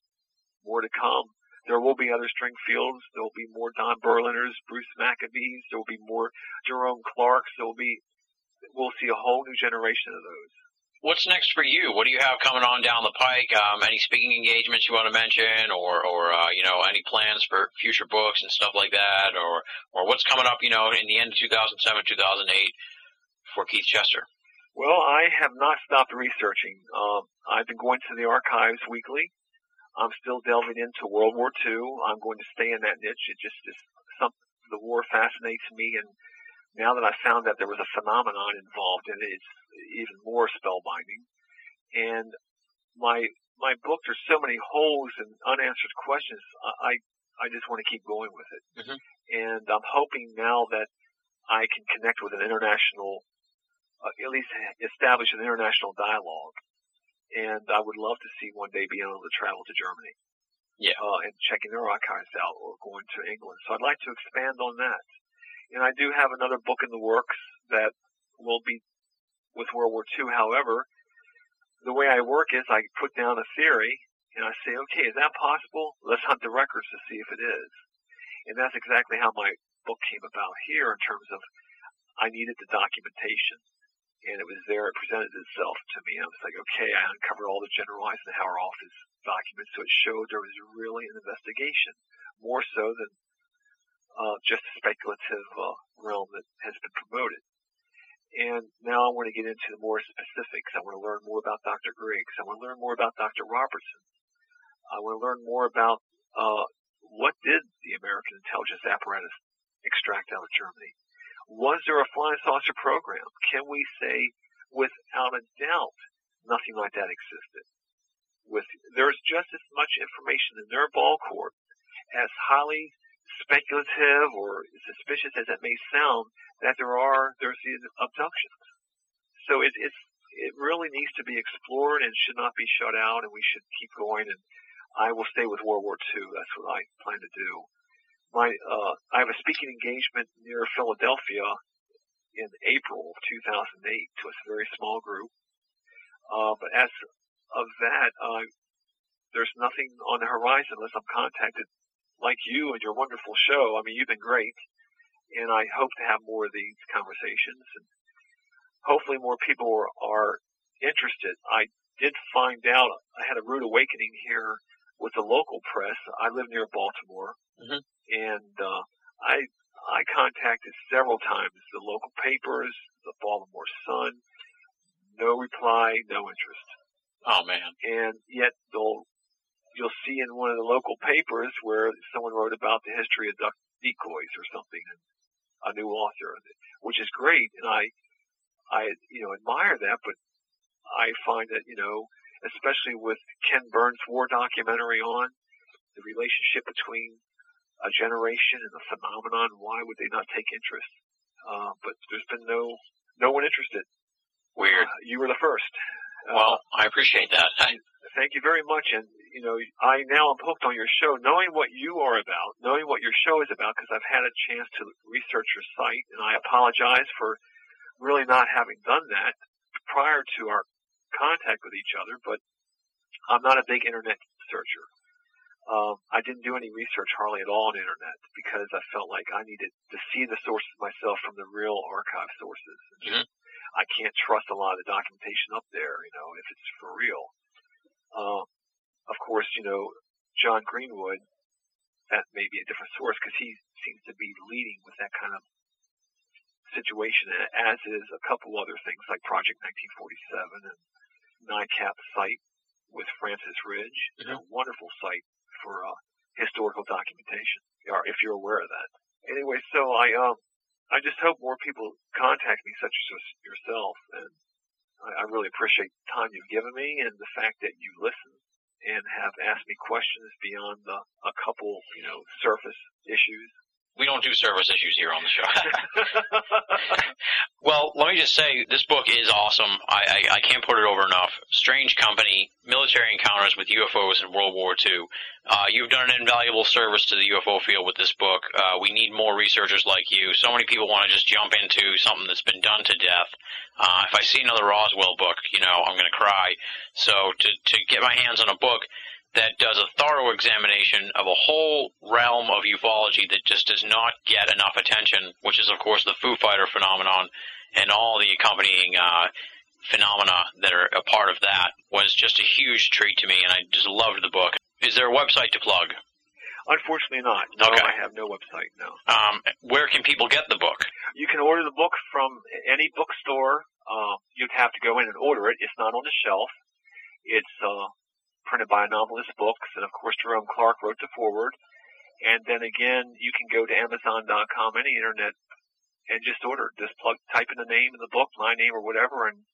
more to come. There will be other Stringfields. There will be more Don Berliners, Bruce Maccabees. There will be more Jerome Clarks. There will be, we'll see a whole new generation of those. What's next for you? What do you have coming on down the pike? Um, any speaking engagements you want to mention, or, or uh, you know, any plans for future books and stuff like that, or, or what's coming up, you know, in the end of 2007, 2008 for Keith Chester? Well, I have not stopped researching. Um, I've been going to the archives weekly. I'm still delving into World War II. I'm going to stay in that niche. It just is something. The war fascinates me, and now that I found that there was a phenomenon involved in it, it's even more spellbinding. And my my book, there's so many holes and unanswered questions. I I just want to keep going with it, mm-hmm. and I'm hoping now that I can connect with an international, uh, at least establish an international dialogue. And I would love to see one day being able to travel to Germany. Yeah. Uh, and checking their archives out or going to England. So I'd like to expand on that. And I do have another book in the works that will be with World War II. However, the way I work is I put down a theory and I say, okay, is that possible? Let's hunt the records to see if it is. And that's exactly how my book came about here in terms of I needed the documentation. And it was there, it presented itself to me. I was like, okay, I uncovered all the General Eisenhower office documents, so it showed there was really an investigation, more so than uh, just a speculative uh, realm that has been promoted. And now I want to get into the more specifics. I want to learn more about Dr. Griggs. I want to learn more about Dr. Robertson. I want to learn more about uh, what did the American intelligence apparatus extract out of Germany? Was there a flying saucer program? Can we say without a doubt nothing like that existed? With there's just as much information in their ball court as highly speculative or suspicious as it may sound, that there are there's these abductions. So it, it's it really needs to be explored and should not be shut out, and we should keep going. And I will stay with World War II. That's what I plan to do. My uh, I have a speaking engagement near Philadelphia in April of 2008 to a very small group. Uh, but as of that, uh, there's nothing on the horizon unless I'm contacted like you and your wonderful show. I mean, you've been great, and I hope to have more of these conversations, and hopefully more people are, are interested. I did find out I had a rude awakening here with the local press. I live near Baltimore, mm-hmm. And uh, I I contacted several times the local papers, the Baltimore Sun. No reply, no interest. Oh man! And yet they'll you'll see in one of the local papers where someone wrote about the history of duck decoys or something, and a new author, which is great, and I, I, you know, admire that, but I find that, you know, especially with Ken Burns' war documentary on the relationship between a generation and a phenomenon, why would they not take interest? Uh, but there's been no, no one interested. Weird. Uh, you were the first. Well, uh, I appreciate that. Thank you very much. And, you know, I now am hooked on your show, knowing what you are about, knowing what your show is about, because I've had a chance to research your site, and I apologize for really not having done that prior to our contact with each other, but I'm not a big internet searcher. Um, I didn't do any research hardly at all on the internet because I felt like I needed to see the sources myself from the real archive sources. Mm-hmm. I can't trust a lot of the documentation up there, you know, if it's for real. Uh, of course, you know, John Greenwood, that may be a different source because he seems to be leading with that kind of situation, as is a couple other things like Project 1947 and NICAP site with Francis Ridge, mm-hmm. a wonderful site for uh, historical documentation, or if you're aware of that. Anyway, so I um, I just hope more people contact me, such as yourself, and I, I really appreciate the time you've given me and the fact that you listen and have asked me questions beyond the, a couple, you know, surface issues. We don't do service issues here on the show. well, let me just say, this book is awesome. I, I, I, can't put it over enough. Strange Company, Military Encounters with UFOs in World War II. Uh, you've done an invaluable service to the UFO field with this book. Uh, we need more researchers like you. So many people want to just jump into something that's been done to death. Uh, if I see another Roswell book, you know, I'm going to cry. So to, to get my hands on a book that does a thorough examination of a whole realm of ufology that just does not get enough attention, which is, of course, the Foo Fighter phenomenon and all the accompanying uh, phenomena that are a part of that, was just a huge treat to me, and I just loved the book. Is there a website to plug? Unfortunately not. No, Okay. I have no website, no. Um, where can people get the book? You can order the book from any bookstore. Uh, you'd have to go in and order it. It's not on the shelf. It's uh, printed by Anomalist Books, and of course Jerome Clark wrote the foreword. And then again, you can go to Amazon.com, any internet, and just order. Just plug, type in the name of the book, my name or whatever, and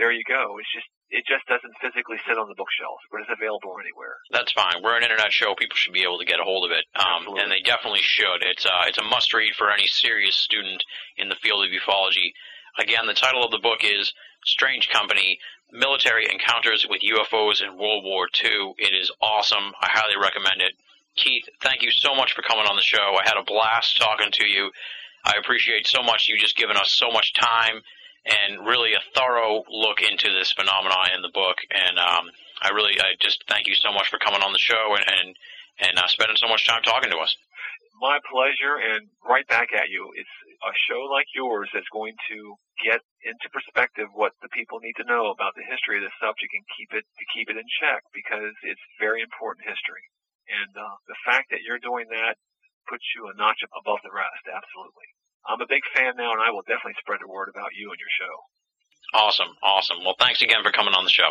there you go. It's just, it just doesn't physically sit on the bookshelf, but it's available anywhere. That's fine. We're an internet show. People should be able to get a hold of it, um, and they definitely should. It's uh, it's a must read for any serious student in the field of ufology. Again, the title of the book is Strange Company: Military Encounters with UFOs in World War II. It is awesome. I highly recommend it. Keith, thank you so much for coming on the show. I had a blast talking to you. I appreciate so much you just giving us so much time and really a thorough look into this phenomenon in the book. And um, I really, I just thank you so much for coming on the show and and, and uh, spending so much time talking to us. My pleasure, and right back at you. It's a show like yours that's going to get into perspective what the people need to know about the history of this subject and keep it to keep it in check because it's very important history. And uh, the fact that you're doing that puts you a notch above the rest. Absolutely. I'm a big fan now, and I will definitely spread the word about you and your show. Awesome, awesome. Well, thanks again for coming on the show.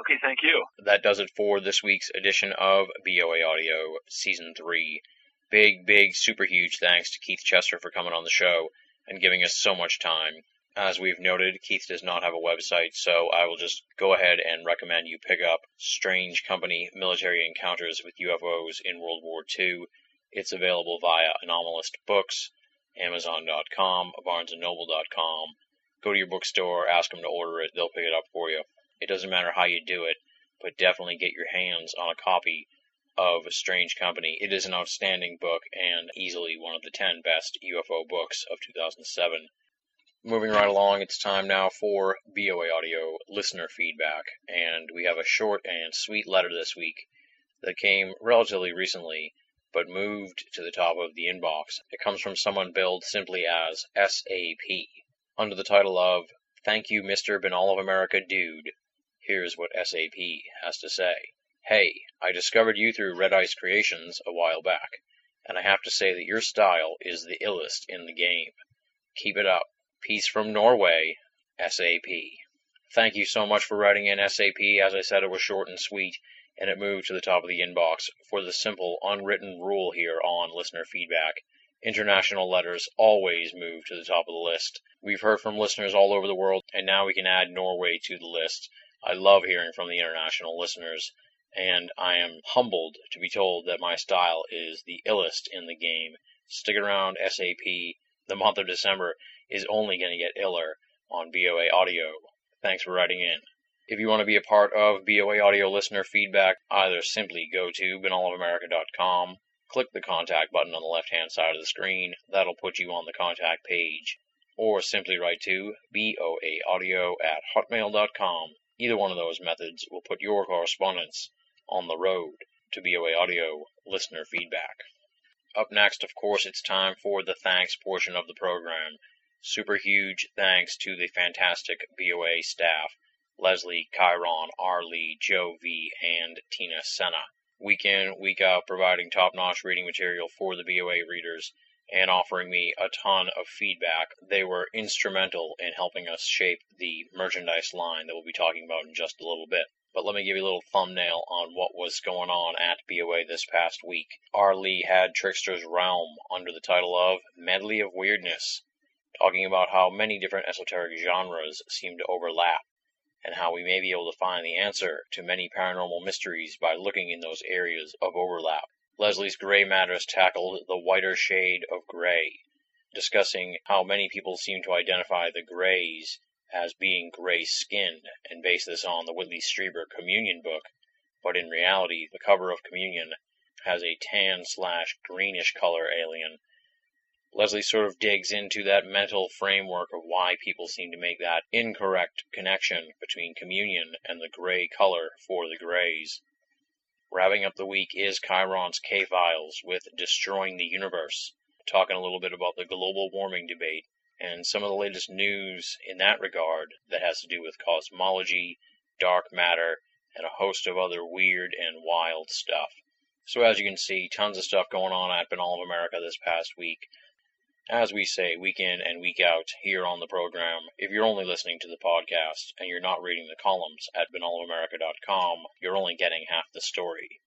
Okay, thank you. That does it for this week's edition of BOA Audio Season 3. Big, big, super huge thanks to Keith Chester for coming on the show and giving us so much time. As we've noted, Keith does not have a website, so I will just go ahead and recommend you pick up Strange Company Military Encounters with UFOs in World War II. It's available via Anomalist Books, Amazon.com, BarnesandNoble.com. Go to your bookstore, ask them to order it, they'll pick it up for you. It doesn't matter how you do it, but definitely get your hands on a copy of A Strange Company. It is an outstanding book and easily one of the 10 best UFO books of 2007. Moving right along, it's time now for BOA Audio listener feedback, and we have a short and sweet letter this week that came relatively recently but moved to the top of the inbox. It comes from someone billed simply as SAP under the title of Thank You, Mr. Binnall of America Dude. Here's what SAP has to say. Hey, I discovered you through Red Ice Creations a while back, and I have to say that your style is the illest in the game. Keep it up. Peace from Norway, SAP. Thank you so much for writing in SAP. As I said, it was short and sweet, and it moved to the top of the inbox for the simple unwritten rule here on listener feedback. International letters always move to the top of the list. We've heard from listeners all over the world, and now we can add Norway to the list. I love hearing from the international listeners, and I am humbled to be told that my style is the illest in the game. Stick around, SAP. The month of December is only going to get iller on BOA Audio. Thanks for writing in. If you want to be a part of BOA Audio listener feedback, either simply go to binnallofamerica.com, click the contact button on the left hand side of the screen, that'll put you on the contact page, or simply write to boaaudio at hotmail.com. Either one of those methods will put your correspondence on the road to BOA Audio listener feedback. Up next, of course, it's time for the thanks portion of the program. Super huge thanks to the fantastic BOA staff Leslie, Chiron, R. Lee, Joe V, and Tina Senna. Week in, week out, providing top notch reading material for the BOA readers and offering me a ton of feedback. They were instrumental in helping us shape the merchandise line that we'll be talking about in just a little bit. But let me give you a little thumbnail on what was going on at BOA this past week. R. Lee had Trickster's Realm under the title of Medley of Weirdness, talking about how many different esoteric genres seem to overlap and how we may be able to find the answer to many paranormal mysteries by looking in those areas of overlap. Leslie's Gray Matters tackled the whiter shade of gray, discussing how many people seem to identify the grays as being gray skinned and base this on the Whitley Strieber Communion book but in reality, the cover of Communion has a tan slash greenish color alien. Leslie sort of digs into that mental framework of why people seem to make that incorrect connection between communion and the gray color for the grays. Wrapping up the week is Chiron's K Files with Destroying the Universe, talking a little bit about the global warming debate and some of the latest news in that regard that has to do with cosmology, dark matter, and a host of other weird and wild stuff. So as you can see, tons of stuff going on at Binnall of America this past week. As we say, week in and week out here on the program, if you're only listening to the podcast and you're not reading the columns at binnallofamerica.com, you're only getting half the story.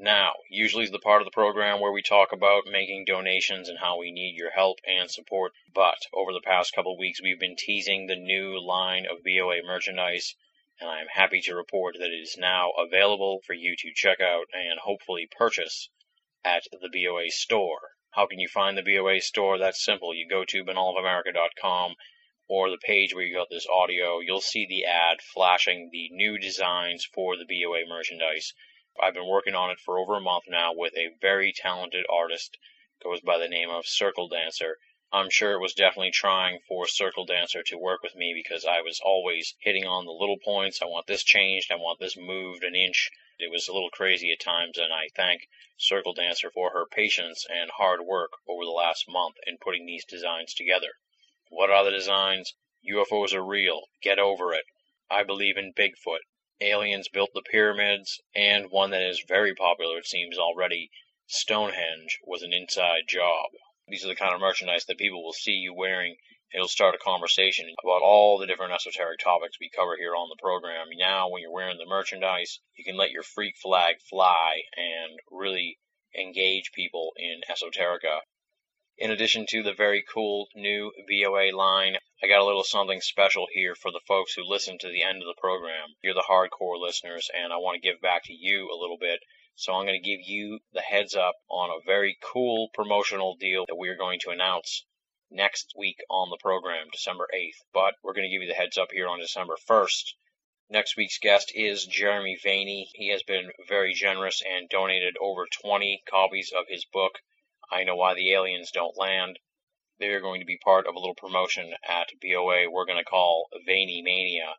Now, usually is the part of the program where we talk about making donations and how we need your help and support. But over the past couple weeks, we've been teasing the new line of BOA merchandise, and I am happy to report that it is now available for you to check out and hopefully purchase at the BOA store. How can you find the BOA store? That's simple. You go to binnallofamerica.com or the page where you got this audio. You'll see the ad flashing the new designs for the BOA merchandise. I've been working on it for over a month now with a very talented artist. Goes by the name of Circle Dancer. I'm sure it was definitely trying for Circle Dancer to work with me because I was always hitting on the little points. I want this changed. I want this moved an inch. It was a little crazy at times, and I thank Circle Dancer for her patience and hard work over the last month in putting these designs together. What are the designs? UFOs are real. Get over it. I believe in Bigfoot. Aliens built the pyramids, and one that is very popular, it seems already, Stonehenge was an inside job. These are the kind of merchandise that people will see you wearing It'll start a conversation about all the different esoteric topics we cover here on the program. Now, when you're wearing the merchandise, you can let your freak flag fly and really engage people in esoterica. In addition to the very cool new BOA line, I got a little something special here for the folks who listen to the end of the program. You're the hardcore listeners, and I want to give back to you a little bit. So I'm going to give you the heads up on a very cool promotional deal that we are going to announce next week on the program, December 8th. But we're going to give you the heads up here on December 1st. Next week's guest is Jeremy Vaeni. He has been very generous and donated over 20 copies of his book, I Know Why the Aliens Don't Land. They are going to be part of a little promotion at BOA we're going to call Vaeni Mania.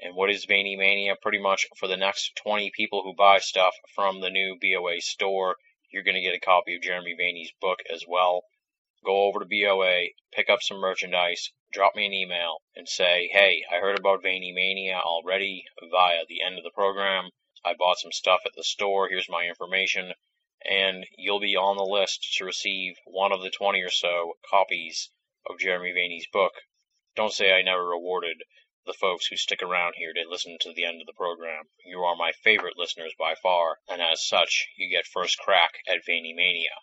And what is Vaeni Mania? Pretty much for the next 20 people who buy stuff from the new BOA store, you're going to get a copy of Jeremy Vaeni's book as well go over to BOA, pick up some merchandise, drop me an email, and say, hey, I heard about Vaeni Mania already via the end of the program. I bought some stuff at the store. Here's my information. And you'll be on the list to receive one of the 20 or so copies of Jeremy Vaeni's book. Don't say I never rewarded the folks who stick around here to listen to the end of the program. You are my favorite listeners by far, and as such, you get first crack at Vaeni Mania.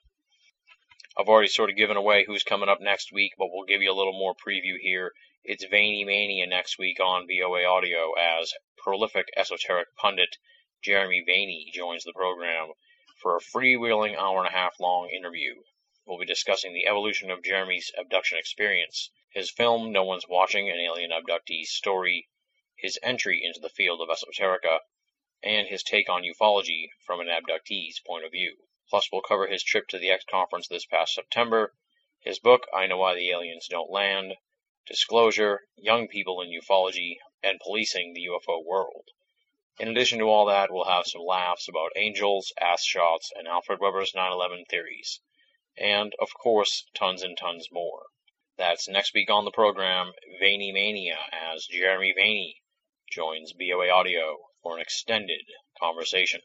I've already sort of given away who's coming up next week, but we'll give you a little more preview here. It's Vaeni Mania next week on BOA Audio as prolific esoteric pundit Jeremy Vaeni joins the program for a freewheeling hour and a half long interview. We'll be discussing the evolution of Jeremy's abduction experience, his film No One's Watching an Alien Abductee's Story, his entry into the field of esoterica, and his take on ufology from an abductee's point of view. Plus, we'll cover his trip to the X conference this past September, his book, I Know Why the Aliens Don't Land, Disclosure, Young People in Ufology, and Policing the UFO World. In addition to all that, we'll have some laughs about angels, ass shots, and Alfred Webre's 9 11 theories. And, of course, tons and tons more. That's next week on the program, Vaeni Mania, as Jeremy Vaeni joins BOA Audio for an extended conversation.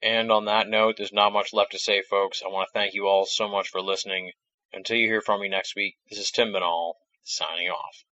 And on that note, there's not much left to say, folks. I want to thank you all so much for listening. Until you hear from me next week, this is Tim Binnall, signing off.